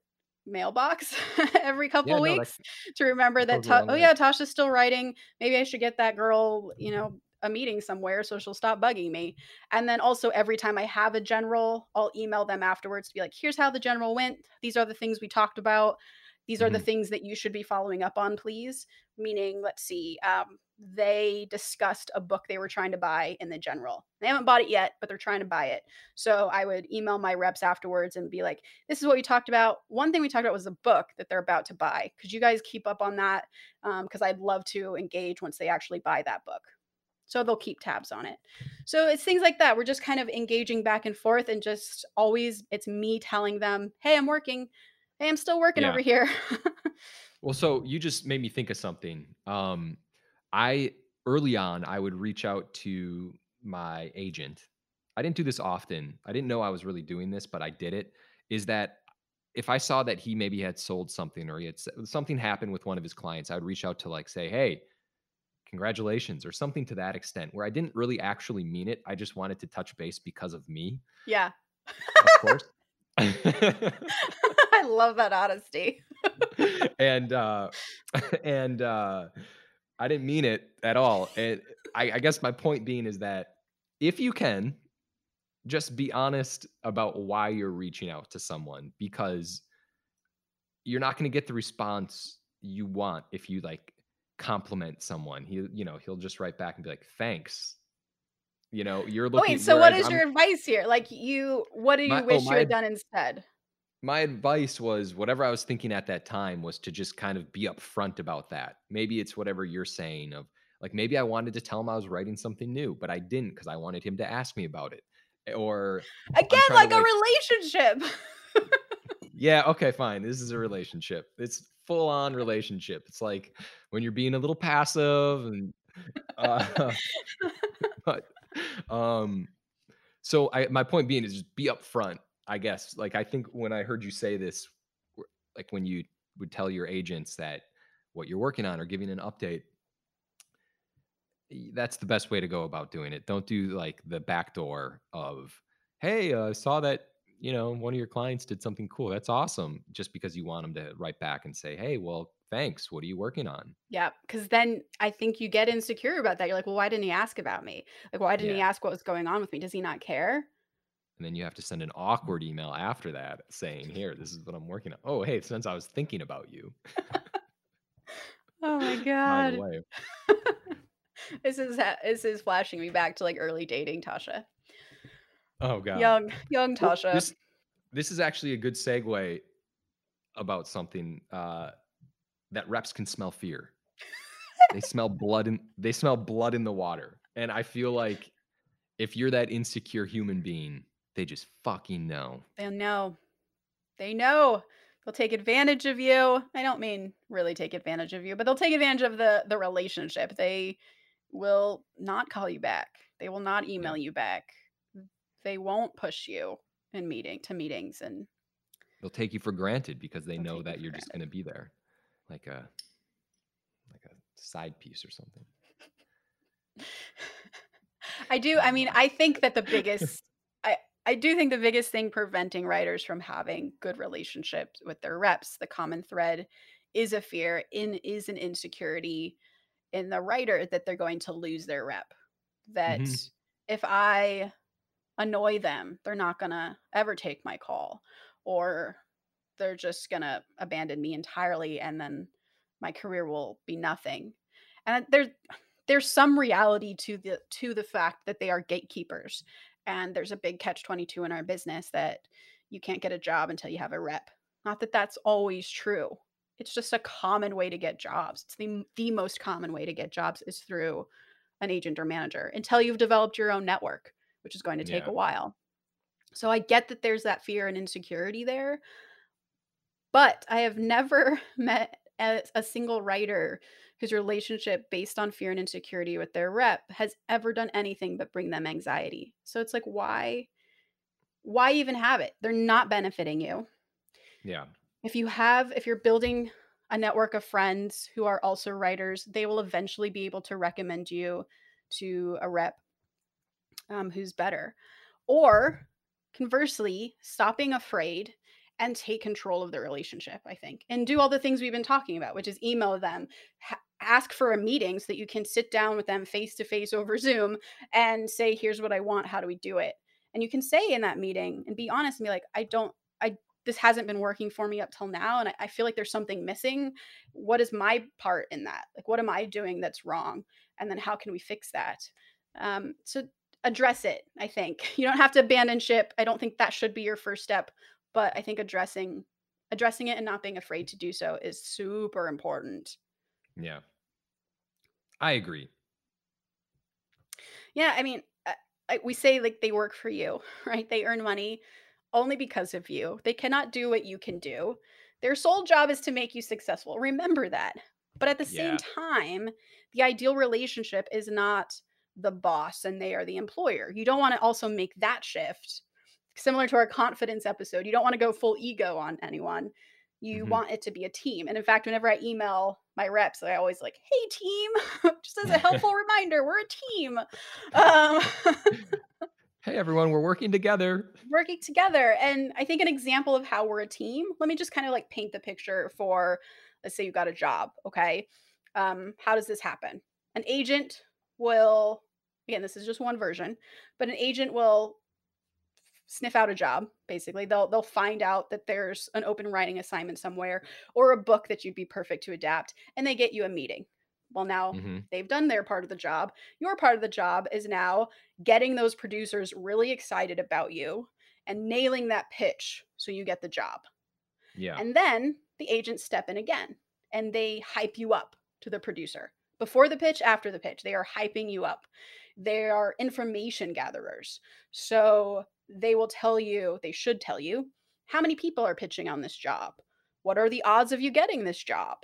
mailbox (laughs) every
Yeah.
couple
No,
weeks to remember
that a
Ta- oh yeah tasha's still writing maybe i should get that girl you know a meeting somewhere so she'll stop bugging me. And then also every time i have a general i'll email them afterwards to be like here's how the general went. These are the things we talked about these are the
hmm
things that you should be following up on please. Meaning let's see um, they discussed a book they were trying to buy in the general. They haven't bought it yet but they're trying to buy it. So i would email my reps afterwards and be like this is what we talked about. One thing we talked about was the book that they're about to buy. Could you guys keep up on that? Because i'd love to engage once they actually buy that book. So they'll keep tabs on it. So it's things like that. We're just kind of engaging back and forth and just always it's me telling them, "Hey, I'm working. Hey, I'm still working
Yeah.
over here."
Well, so you just made me think of something. Um, I early on, I would reach out to my agent. I didn't do this often. I didn't know I was really doing this, but I did it. Is that if I saw that he maybe had sold something or he had something happened with one of his clients, I would reach out to like say, "Hey, congratulations," or something to that extent, where I didn't really actually mean it. I just wanted to touch base because of me,
yeah.
of course. (laughs) (laughs) (laughs)
I love that honesty. (laughs)
and uh (laughs) and uh I didn't mean it at all. And I, I guess my point being is that if you can, just be honest about why you're reaching out to someone because you're not going to get the response you want if you like compliment someone. He, you know, he'll just write back and be like, "Thanks." You know, you're
Oh, Wait, so what is
I'm
your advice here? Like you what do
my
you
oh
wish you
my
had done instead?
My advice was whatever I was thinking at that time was to just kind of be upfront about that. Maybe it's whatever you're saying of like maybe I wanted to tell him I was writing something new, but I didn't because I wanted him to ask me about it. Eh, Or
Again, like a
like,
relationship. (laughs)
yeah, okay, fine. This is a relationship. It's full on relationship. It's like when you're being a little passive and uh (laughs) but um so I my point being is just be upfront, I guess. Like I think when I heard you say this, like when you would tell your agents that what you're working on or giving an update, that's the best way to go about doing it. Don't do like the back door of, hey, uh, I saw that you know one of your clients did something cool. That's awesome. Just because you want them to write back and say, hey, well, thanks. What are you working on?
Yeah, because then I think you get insecure about that. You're like, "Well, why didn't he ask about me? Like, why didn't he ask what was going on with me? Does he not care?"
And then you have to send an awkward email after that saying, here, this is what I'm working on. Oh, hey, since I was thinking about you, (laughs)
Oh my (laughs)
by
god.
way. (laughs)
This is ha this is flashing me back to, like, early dating Tasha.
Oh god.
Young young
Well,
Tasha.
this this is actually a good segue about something uh, that reps can smell fear. They smell blood in they smell blood in the water, and I feel like if you're that insecure human being, they just fucking know.
They know. They know. They'll take advantage of you. I don't mean really take advantage of you, but they'll take advantage of the the relationship. They will not call you back. They will not
Yeah,
email you back. They won't push you in meeting to meetings and
they'll take you for granted because they know
take you
that you're just gonna be there, like a like a side piece or something. (laughs)
I do. I mean,
um,
I think that the (laughs) biggest I do think the biggest thing preventing writers from having good relationships with their reps, the common thread is a fear in is an insecurity in the writer that they're going to lose their rep. That
hmm
if I annoy them, they're not going to ever take my call or they're just going to abandon me entirely and then my career will be nothing. And there's there's some reality to the to the fact that they are gatekeepers. And there's a big catch 22 in our business that you can't get a job until you have a rep. Not that that's always true. It's just a common way to get jobs. It's the the most common way to get jobs is through an agent or manager until you've developed your own network, which is going to take
yeah,
a while. So I get that there's that fear and insecurity there, but I have never (laughs) met a, a single writer whose relationship based on fear and insecurity with their rep has ever done anything but bring them anxiety. So it's like why why even have it? They're not benefiting you.
yeah,
If you have if you're building a network of friends who are also writers, they will eventually be able to recommend you to a rep um, who's better. Or conversely, stop being afraid and take control of the relationship, I think, and do all the things we've been talking about, which is email them, ha- ask for a meeting so that you can sit down with them face to face over Zoom and say, here's what I want. How do we do it? And you can say in that meeting and be honest and be like, I don't, I, this hasn't been working for me up till now. And I, I feel like there's something missing. What is my part in that? Like, what am I doing that's wrong? And then how can we fix that? Um, so address it i think (laughs) you don't have to abandon ship i don't think that should be your first step but i think addressing addressing it and not being afraid to do so is super important
yeah. I agree.
Yeah, I mean, uh, I, we say like they work for you, (laughs) right? They earn money only because of you. They cannot do what you can do. Their sole job is to make you successful. Remember that. But at the same time, the ideal relationship is not the boss and they are the employer. You don't want to also make that shift. Similar to our confidence episode, you don't want to go full ego on anyone. You
Mhm.
want it to be a team. And in fact, whenever I email my reps, I always like, "Hey team," (laughs) just as a helpful (laughs) reminder, we're a team. Um, (laughs)
Hey, everyone, we're working together.
working together. And I think an example of how we're a team, let me just kind of like paint the picture for, let's say you got a job. Okay. Um, how does this happen? An agent will, again, this is just one version, but an agent will sniff out a job basically they'll they'll find out that there's an open writing assignment somewhere or a book that you'd be perfect to adapt and they get you a meeting well now
Mhm.
they've done their part of the job your part of the job is now getting those producers really excited about you and nailing that pitch so you get the job
Yeah.
and then the agents step in again and they hype you up to the producer. Before the pitch, after the pitch, they are hyping you up. They are information gatherers. So they will tell you, they should tell you, how many people are pitching on this job? What are the odds of you getting this job?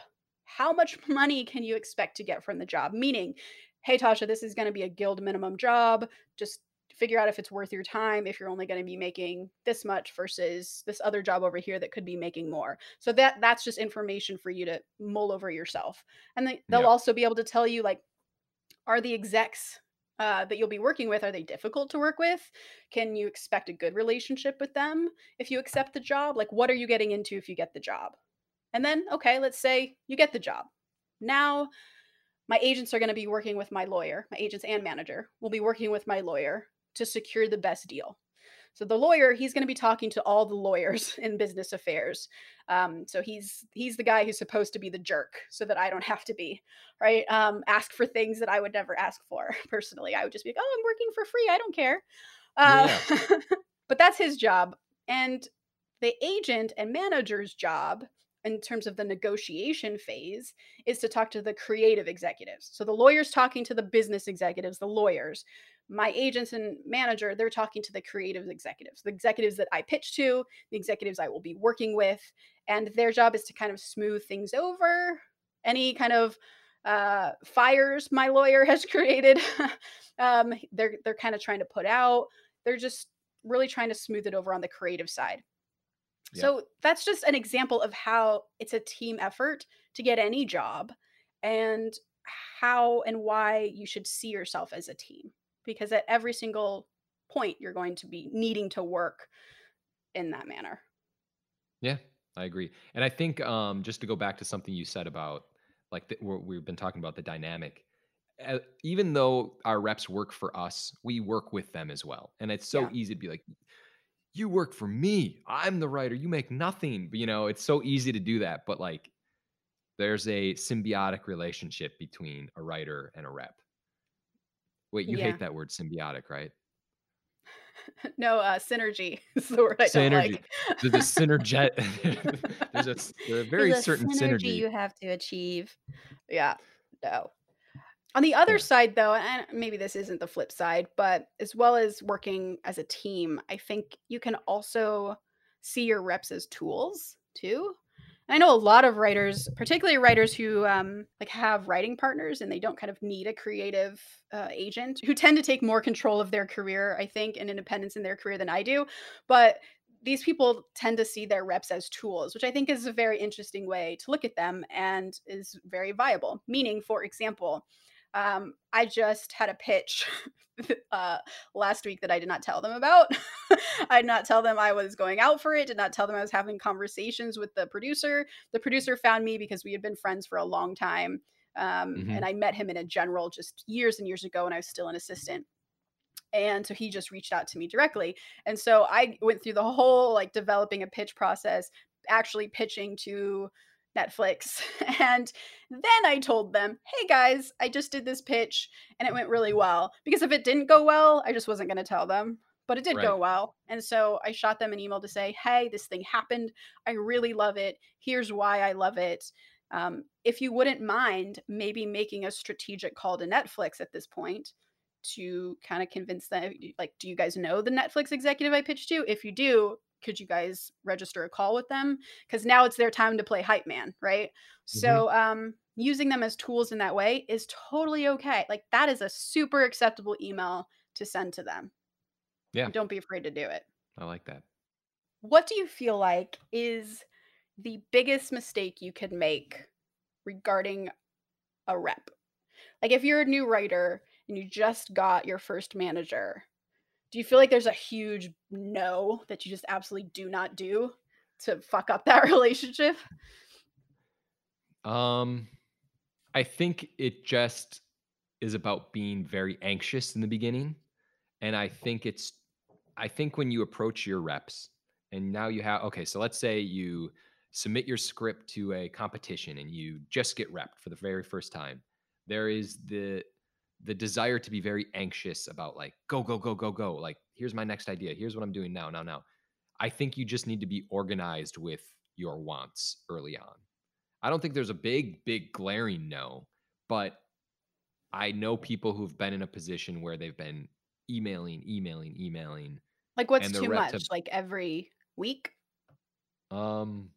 How much (laughs) money can you expect to get from the job? Meaning, hey, Tasha, this is going to be a guild minimum job. Just figure out if it's worth your time if you're only going to be making this much versus this other job over here that could be making more so that that's just information for you to mull over yourself and they, they'll
Yeah.
also be able to tell you like are the execs uh, that you'll be working with are they difficult to work with? Can you expect a good relationship with them if you accept the job? Like what are you getting into if you get the job? And then okay let's say you get the job. Now my agents are going to be working with my lawyer my agents and manager will be working with my lawyer to secure the best deal so the lawyer he's going to be talking to all the lawyers (laughs) in business affairs um, so he's he's the guy who's supposed to be the jerk so that i don't have to be right um, ask for things that i would never ask for (laughs) personally i would just be like oh i'm working for free i don't care uh,
Yeah. (laughs)
but that's his job and the agent and manager's job in terms of the negotiation phase is to talk to the creative executives. So the lawyer's talking to the business executives, the lawyers. My agents and manager, they're talking to the creative executives, the executives that I pitch to, the executives I will be working with. And their job is to kind of smooth things over, any kind of uh, fires my lawyer (laughs) has created. um, they're they're kind of trying to put out. They're just really trying to smooth it over on the creative side.
Yeah.
So that's just an example of how it's a team effort to get any job and how and why you should see yourself as a team. Because at every single point, you're going to be needing to work in that manner.
Yeah, I agree. And I think um, just to go back to something you said about like the, we we've been talking about the dynamic. Uh, even though our reps work for us, we work with them as well. And it's so
Yeah.
easy to be like, "You work for me. I'm the writer. You make nothing." But, you know, it's so easy to do that. But like, there's a symbiotic relationship between a writer and a rep. Wait, you
Yeah.
hate that word symbiotic, right? (laughs)
No, uh, synergy (laughs) is the word I don't
Synergy.
like.
There's a synerget. (laughs) there's a, s- a very
There's a
certain
synergy
synergy.
you have to achieve. Yeah, no. On the other
Yeah.
side, though, and maybe this isn't the flip side, but as well as working as a team, I think you can also see your reps as tools too. I know a lot of writers, particularly writers who um, like have writing partners and they don't kind of need a creative uh, agent, who tend to take more control of their career, I think, and independence in their career than I do. But these people tend to see their reps as tools, which I think is a very interesting way to look at them and is very viable. Meaning, for example, um, I just had a pitch (laughs) uh, last week that I did not tell them about. (laughs) I did not tell them I was going out for it, did not tell them I was having conversations with the producer. The producer found me because we had been friends for a long time. Um,
Mhm.
And I met him in a general just years and years ago when I was still an assistant. And so he just reached out to me directly. And so I went through the whole like developing a pitch process, actually pitching to Netflix. (laughs) And then I told them, hey guys, I just did this pitch and it went really well. Because if it didn't go well, I just wasn't going to tell them. But it did go well. And so I shot them an email to say, hey, this thing happened. I really love it. Here's why I love it. Um, if you wouldn't mind maybe making a strategic call to Netflix at this point to kind of convince them like do you guys know the Netflix executive I pitched to? If you do, could you guys register a call with them? Because now it's their time to play hype man, right?
Mhm.
So um using them as tools in that way is totally okay. Like that is a super acceptable email to send to them.
Yeah,
don't be afraid to do it.
I like that.
What do you feel like is the biggest mistake you could make regarding a rep? Like if you're a new writer and you just got your first manager, do you feel like there's a huge no that you just absolutely do not do to fuck up that (laughs) relationship?
Um, I think it just is about being very anxious in the beginning, and I think it's I think when you approach your reps and now you have okay, so let's say you submit your script to a competition and you just get repped for the very first time. There is the the desire to be very anxious about like go go go go go like here's my next idea here's what i'm doing now now now i think you just need to be organized with your wants early on i don't think there's a big big glaring no but i know people who've been in a position where they've been emailing emailing emailing
Like what's too
have
much? Like every week?
um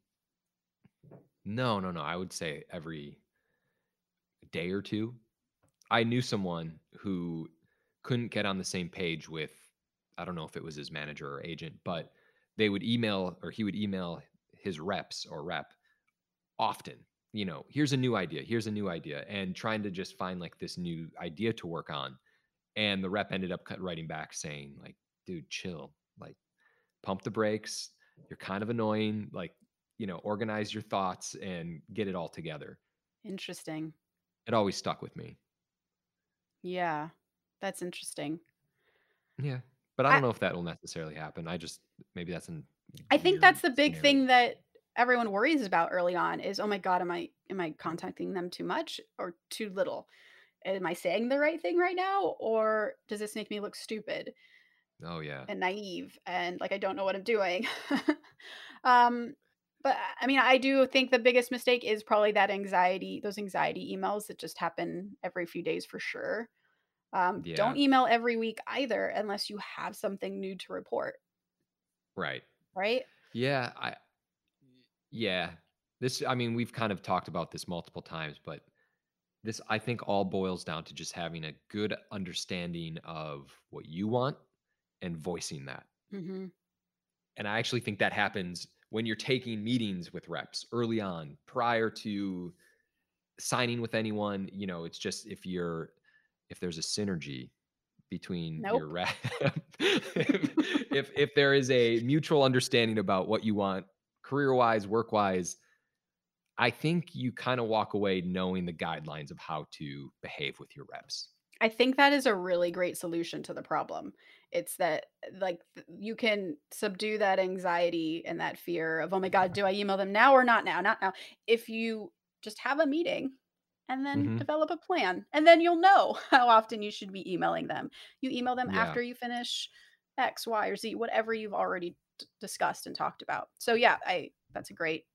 no no no i would say every day or two I knew someone who couldn't get on the same page with I don't know if it was his manager or agent, but they would email or he would email his reps or rep often. You know, here's a new idea, here's a new idea, and trying to just find like this new idea to work on. And the rep ended up writing back saying, like, dude, chill, like, pump the brakes. You're kind of annoying. Like, you know, organize your thoughts and get it all together.
Interesting.
It always stuck with me.
Yeah. That's interesting.
Yeah, but I
I
don't know if that will necessarily happen. I just maybe that's an
I think that's the big
scenario.
thing that everyone worries about early on is, "Oh my god, am I am I contacting them too much or too little? Am I saying the right thing right now or does this make me look stupid
Oh yeah.
and naive and like I don't know what I'm doing?" (laughs) Um, but I mean, I do think the biggest mistake is probably that anxiety, those anxiety emails that just happen every few days for sure. Um,
Yeah,
don't email every week either unless you have something new to report,
right.
right?
Yeah, I yeah. This I mean, we've kind of talked about this multiple times, but this I think all boils down to just having a good understanding of what you want and voicing that.
Mhm.
And I actually think that happens when you're taking meetings with reps early on prior to signing with anyone, you know, it's just if you're if there's a synergy between your rep, (laughs) if, if (laughs) if there is a mutual understanding about what you want career wise, work wise, I think you kind of walk away knowing the guidelines of how to behave with your reps.
I think that is a really great solution to the problem. It's that, like, you can subdue that anxiety and that fear of, "Oh my god, do I email them now or not now? Not now." If you just have a meeting and then
hmm
develop a plan, and then you'll know (laughs) how often you should be emailing them. You email them
Yeah,
after you finish X, Y, or Z, whatever you've already d discussed and talked about. So, yeah, I that's a great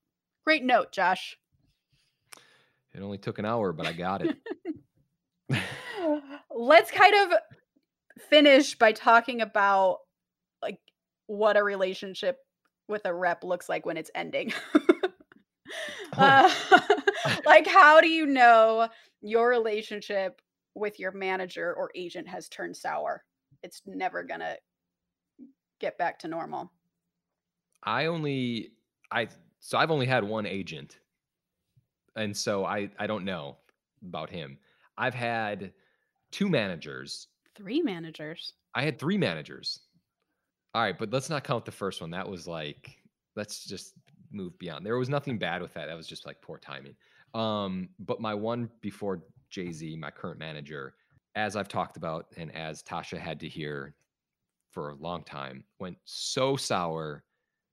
great note, Josh.
it only took an hour, but I got it. (laughs) (laughs)
Let's kind of finish by talking about, like, what a relationship with a rep looks like when it's ending. (laughs)
oh,
Uh, (laughs) like, (laughs) how do you know your relationship with your manager or agent has turned sour? It's never gonna get back to normal.
I only I so I've only had one agent, and so I I don't know about him. I've had two managers.
3 managers.
I had three managers. All right, but let's not count the first one. That was like, let's just move beyond. There was nothing bad with that. That was just like poor timing. Um, but my one before Jay Z, my current manager, as I've talked about, and as Tasha had to hear for a long time, went so sour,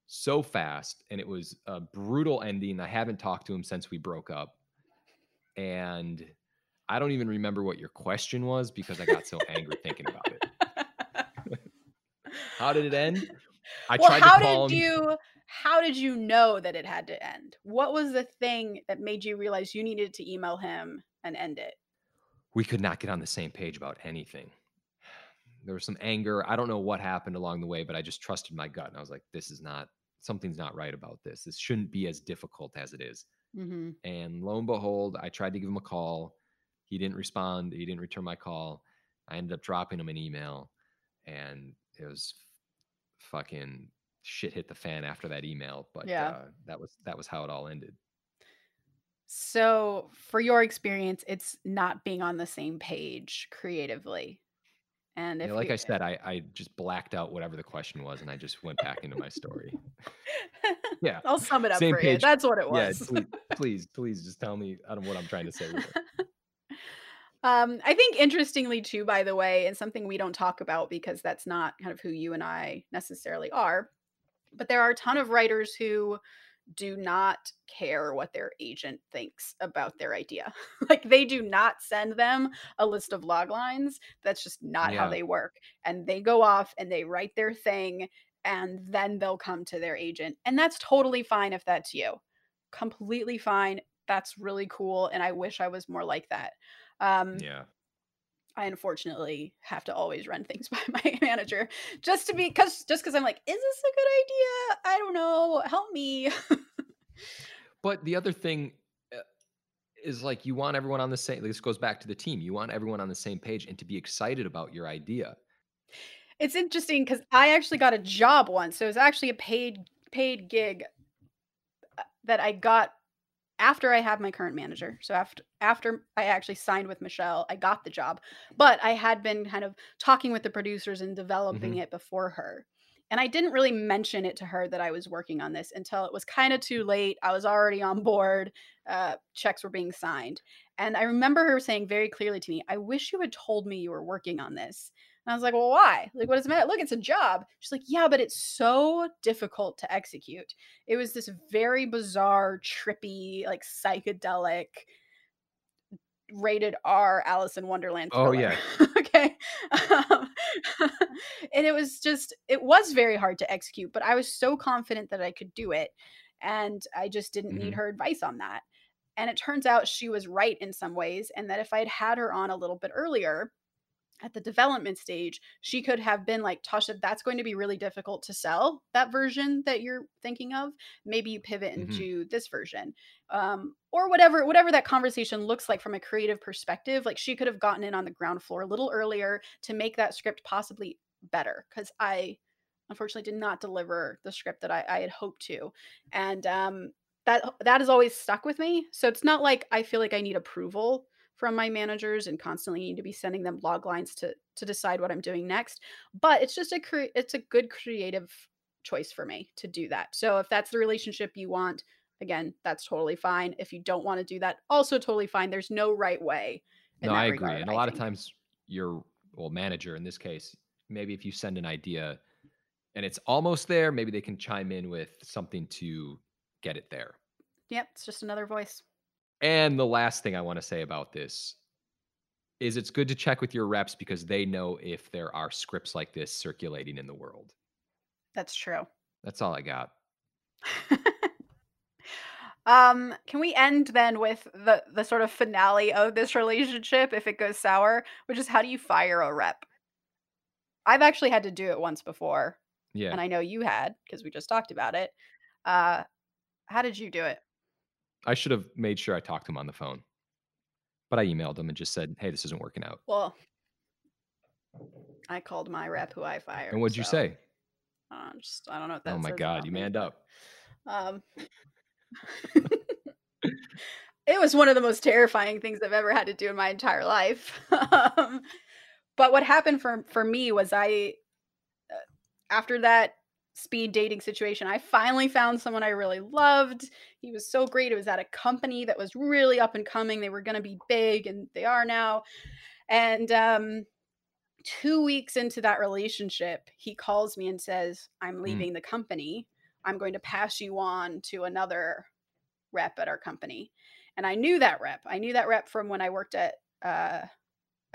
so fast, and it was a brutal ending. I haven't talked to him since we broke up, and I don't even remember what your question was because I got so angry thinking about it. How did it end? I
Well,
tried to
how
call
did
him
you how did you know that it had to end? What was the thing that made you realize you needed to email him and end it?
We could not get on the same page about anything. there was some anger. I don't know what happened along the way, but I just trusted my gut and I was like, this is not something's not right about this. This shouldn't be as difficult as it is.
hmm
And lo and behold, I tried to give him a call. He didn't respond. He didn't return my call. I ended up dropping him an email and it was fucking shit hit the fan after that email. But
Yeah.
uh, that was that was how it all ended.
So, for your experience, it's not being on the same page creatively. And
Yeah,
if
like I said, I, I just blacked out whatever the question was and I just went back into my story. (laughs) Yeah.
I'll sum it up
Same
for you.
page.
That's what it
Yeah,
was.
please, (laughs) please, please just tell me I don't what I'm trying to say.
Um, I think interestingly too, by the way, and something we don't talk about because that's not kind of who you and I necessarily are, but there are a ton of writers who do not care what their agent thinks about their idea. (laughs) like they do not send them a list of log lines. That's just not how they work. And they go off and they write their thing and then they'll come to their agent. And that's totally fine if that's you. Completely fine. That's really cool and I wish I was more like that. Um
Yeah.
I unfortunately have to always run things (laughs) by my manager just to be cuz just cuz I'm like, is this a good idea? I don't know. Help me.
But the other thing uh, is like you want everyone on the same. This goes back to the team. You want everyone on the same page and to be excited about your idea.
it's interesting cuz I actually got a job once. So it was actually a paid paid gig uh, that I got after I had my current manager. So after after I actually signed with Michelle, I got the job. But I had been kind of talking with the producers and developing
Mhm.
it before her. And I didn't really mention it to her that I was working on this until it was kind of too late. I was already on board. Uh, checks were being signed. And I remember her saying very clearly to me, I wish you had told me you were working on this. And I was like, well, why? Like, what does it matter? Look, it's a job. She's like, yeah, but it's so difficult to execute. It was this very bizarre, trippy, like psychedelic, rated R Alice in Wonderland
Oh, yeah. (laughs)
okay. Um, (laughs) and it was just, it was very hard to execute, but I was so confident that I could do it. And I just didn't need
Mhm.
her advice on that. And it turns out she was right in some ways. And that if I'd had her on a little bit earlier, at the development stage, she could have been like, Tasha, that's going to be really difficult to sell that version that you're thinking of. Maybe you pivot
Mhm.
into this version. Um, or whatever, whatever that conversation looks like from a creative perspective. Like she could have gotten in on the ground floor a little earlier to make that script possibly better. Cause I unfortunately did not deliver the script that I, I had hoped to. And um that that has always stuck with me. So it's not like I feel like I need approval from my managers and constantly need to be sending them log lines to to decide what I'm doing next. But it's just a cre- it's a good creative choice for me to do that. So if that's the relationship you want, again, that's totally fine. If you don't want to do that, also totally fine. There's no right way.
No, I agree.
regard,
and a
I
lot of times your well manager in this case, maybe if you send an idea and it's almost there, maybe they can chime in with something to get it there.
Yep, it's just another voice.
And the last thing I want to say about this is it's good to check with your reps because they know if there are scripts like this circulating in the world.
That's true.
That's all I got. (laughs)
um, can we end then with the the sort of finale of this relationship if it goes sour, which is how do you fire a rep? I've actually had to do it once before,
Yeah.
and I know you had because we just talked about it. Uh, how did you do it?
I should have made sure I talked to him on the phone. But I emailed him and just said, "Hey, this isn't working out."
Well, I called my rep who I fired.
And what'd you
so,
say?
Uh, just I don't know what that
Oh my god, you manned up.
Um, (laughs) (laughs) it was one of the most terrifying things I've ever had to do in my entire life. (laughs) um, but what happened for for me was I, uh, after that speed dating situation, I finally found someone I really loved. He was so great. It was at a company that was really up and coming. They were going to be big, and they are now. And um, two weeks into that relationship, he calls me and says, "I'm
Mm.
leaving the company. I'm going to pass you on to another rep at our company." And I knew that rep. I knew that rep from when I worked at uh,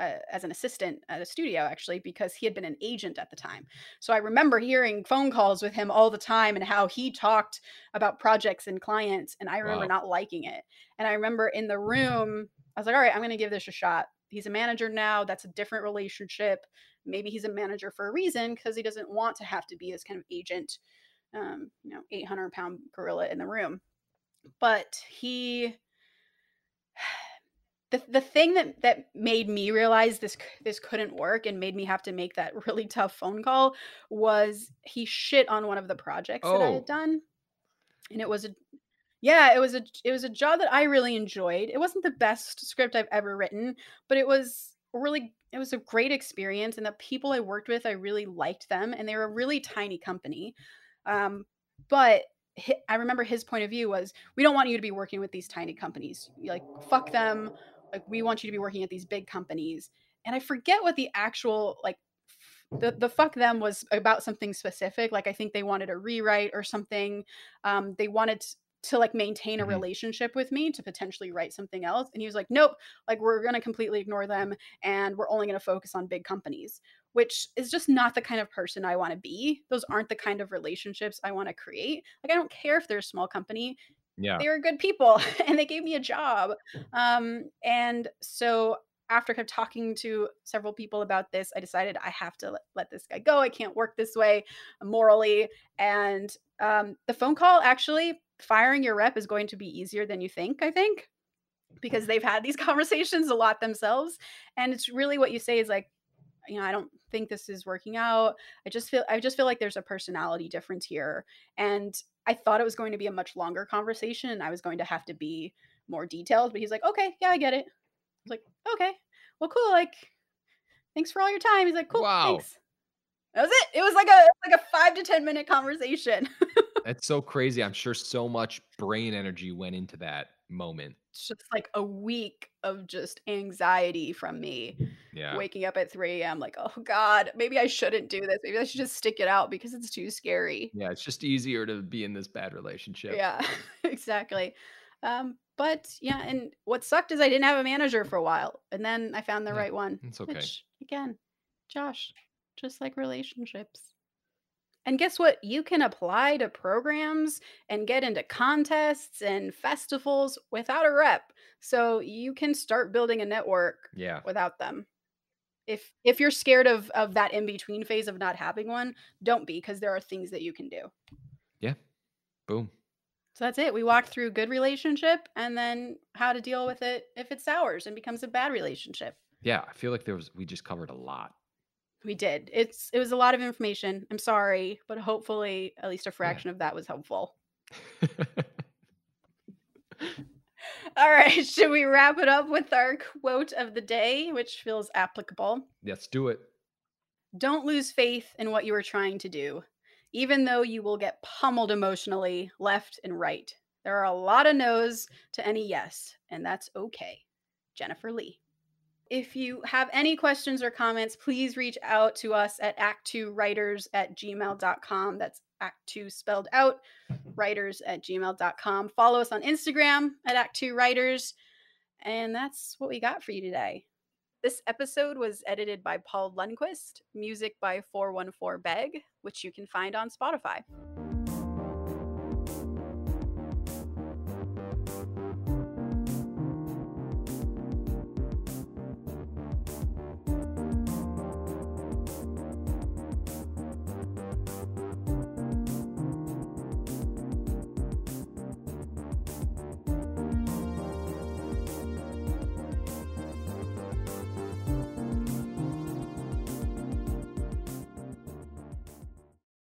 uh, as an assistant at a studio, actually, because he had been an agent at the time. So I remember hearing phone calls with him all the time and how he talked about projects and clients. And I remember
Wow.
not liking it. And I remember in the room, I was like, all right, I'm going to give this a shot. He's a manager now. That's a different relationship. maybe he's a manager for a reason because he doesn't want to have to be this kind of agent, um, you know, 800 pound gorilla in the room. But he, the, the thing that that made me realize this this couldn't work and made me have to make that (laughs) really tough phone call was he shit on one of the projects that I
Oh.
had done and it was a yeah, it was a it was a job that I really enjoyed. It wasn't the best script I've ever written, but it was really it was a great experience and the people I worked with, I really liked them and they were a really tiny company. Um, but hi I remember his point of view was, "We don't want you to be working with these tiny companies. Like, fuck them. Like, we want you to be working at these big companies." And I forget what the actual like the the fuck them was about something specific. Like, I think they wanted a rewrite or something. Um, they wanted to, like, maintain a
Mhm.
relationship with me to potentially write something else, and he was like, "Nope, like, we're gonna completely ignore them, and we're only gonna focus on big companies," which is just not the kind of person I wanna be. Those aren't the kind of relationships I wanna create. Like, I don't care if they're a small company.
Yeah.
They were good people, (laughs) and they gave me a job. Um, and so after kind of talking to several people about this, I decided I have to let let this guy go. I can't work this way morally. And, um, the phone call actually firing your rep is going to be easier than you think, I think, because they've had these (laughs) conversations a lot themselves. And it's really what you say is like, you know, "I don't think this is working out. I just feel I just feel like there's a personality difference here." And I thought it was going to be a much longer conversation, and I was going to have to be more detailed, but he's like, "Okay, yeah, I get it." I was like, "Okay, well, cool, like, thanks for all your time." He's like, "Cool,
Wow.
thanks." That was it. It was like a like a 5 to 10 minute conversation. (laughs)
That's so crazy. I'm sure so much brain energy went into that moment.
It's just like a week of just anxiety from me
Yeah.
waking up at 3 AM like, "Oh god, maybe I shouldn't do this. Maybe I should just stick it out because it's too scary."
Yeah, it's just easier to be in this bad relationship.
Yeah, (laughs) exactly. Um, but yeah, and what sucked is I didn't have a manager for a while, and then I found the
Yeah,
right one,
it's okay.
which again, Josh, just like relationships. And guess what? You can apply to programs and get into contests and festivals without a rep. So you can start building a network
Yeah.
without them. If if you're scared of of that in between phase of not having one, don't be because there are things that you can do.
Yeah. Boom.
So that's it. We walked through good relationship and then how to deal with it if it sours and becomes a bad relationship.
Yeah, I feel like there was we just covered a lot.
We did. It's it was a lot of information. I'm sorry, but hopefully at least a
Yeah.
fraction of that was helpful. (laughs) All right, (laughs) should we wrap it up with our quote of the day, which feels applicable?
Let's do it.
Don't lose faith in what you are trying to do, even though you will get pummeled emotionally left and right. There are a lot of no's to any yes, and that's okay. Jennifer Lee. If you have any questions or comments, please reach out to us at act2writers at gmail.com. That's act2 spelled out, mm-hmm. writers at gmail.com. Follow us on Instagram at act2writers. And that's what we got for you today. This episode was edited by Paul Lundquist, music by 414 Beg, which you can find on Spotify.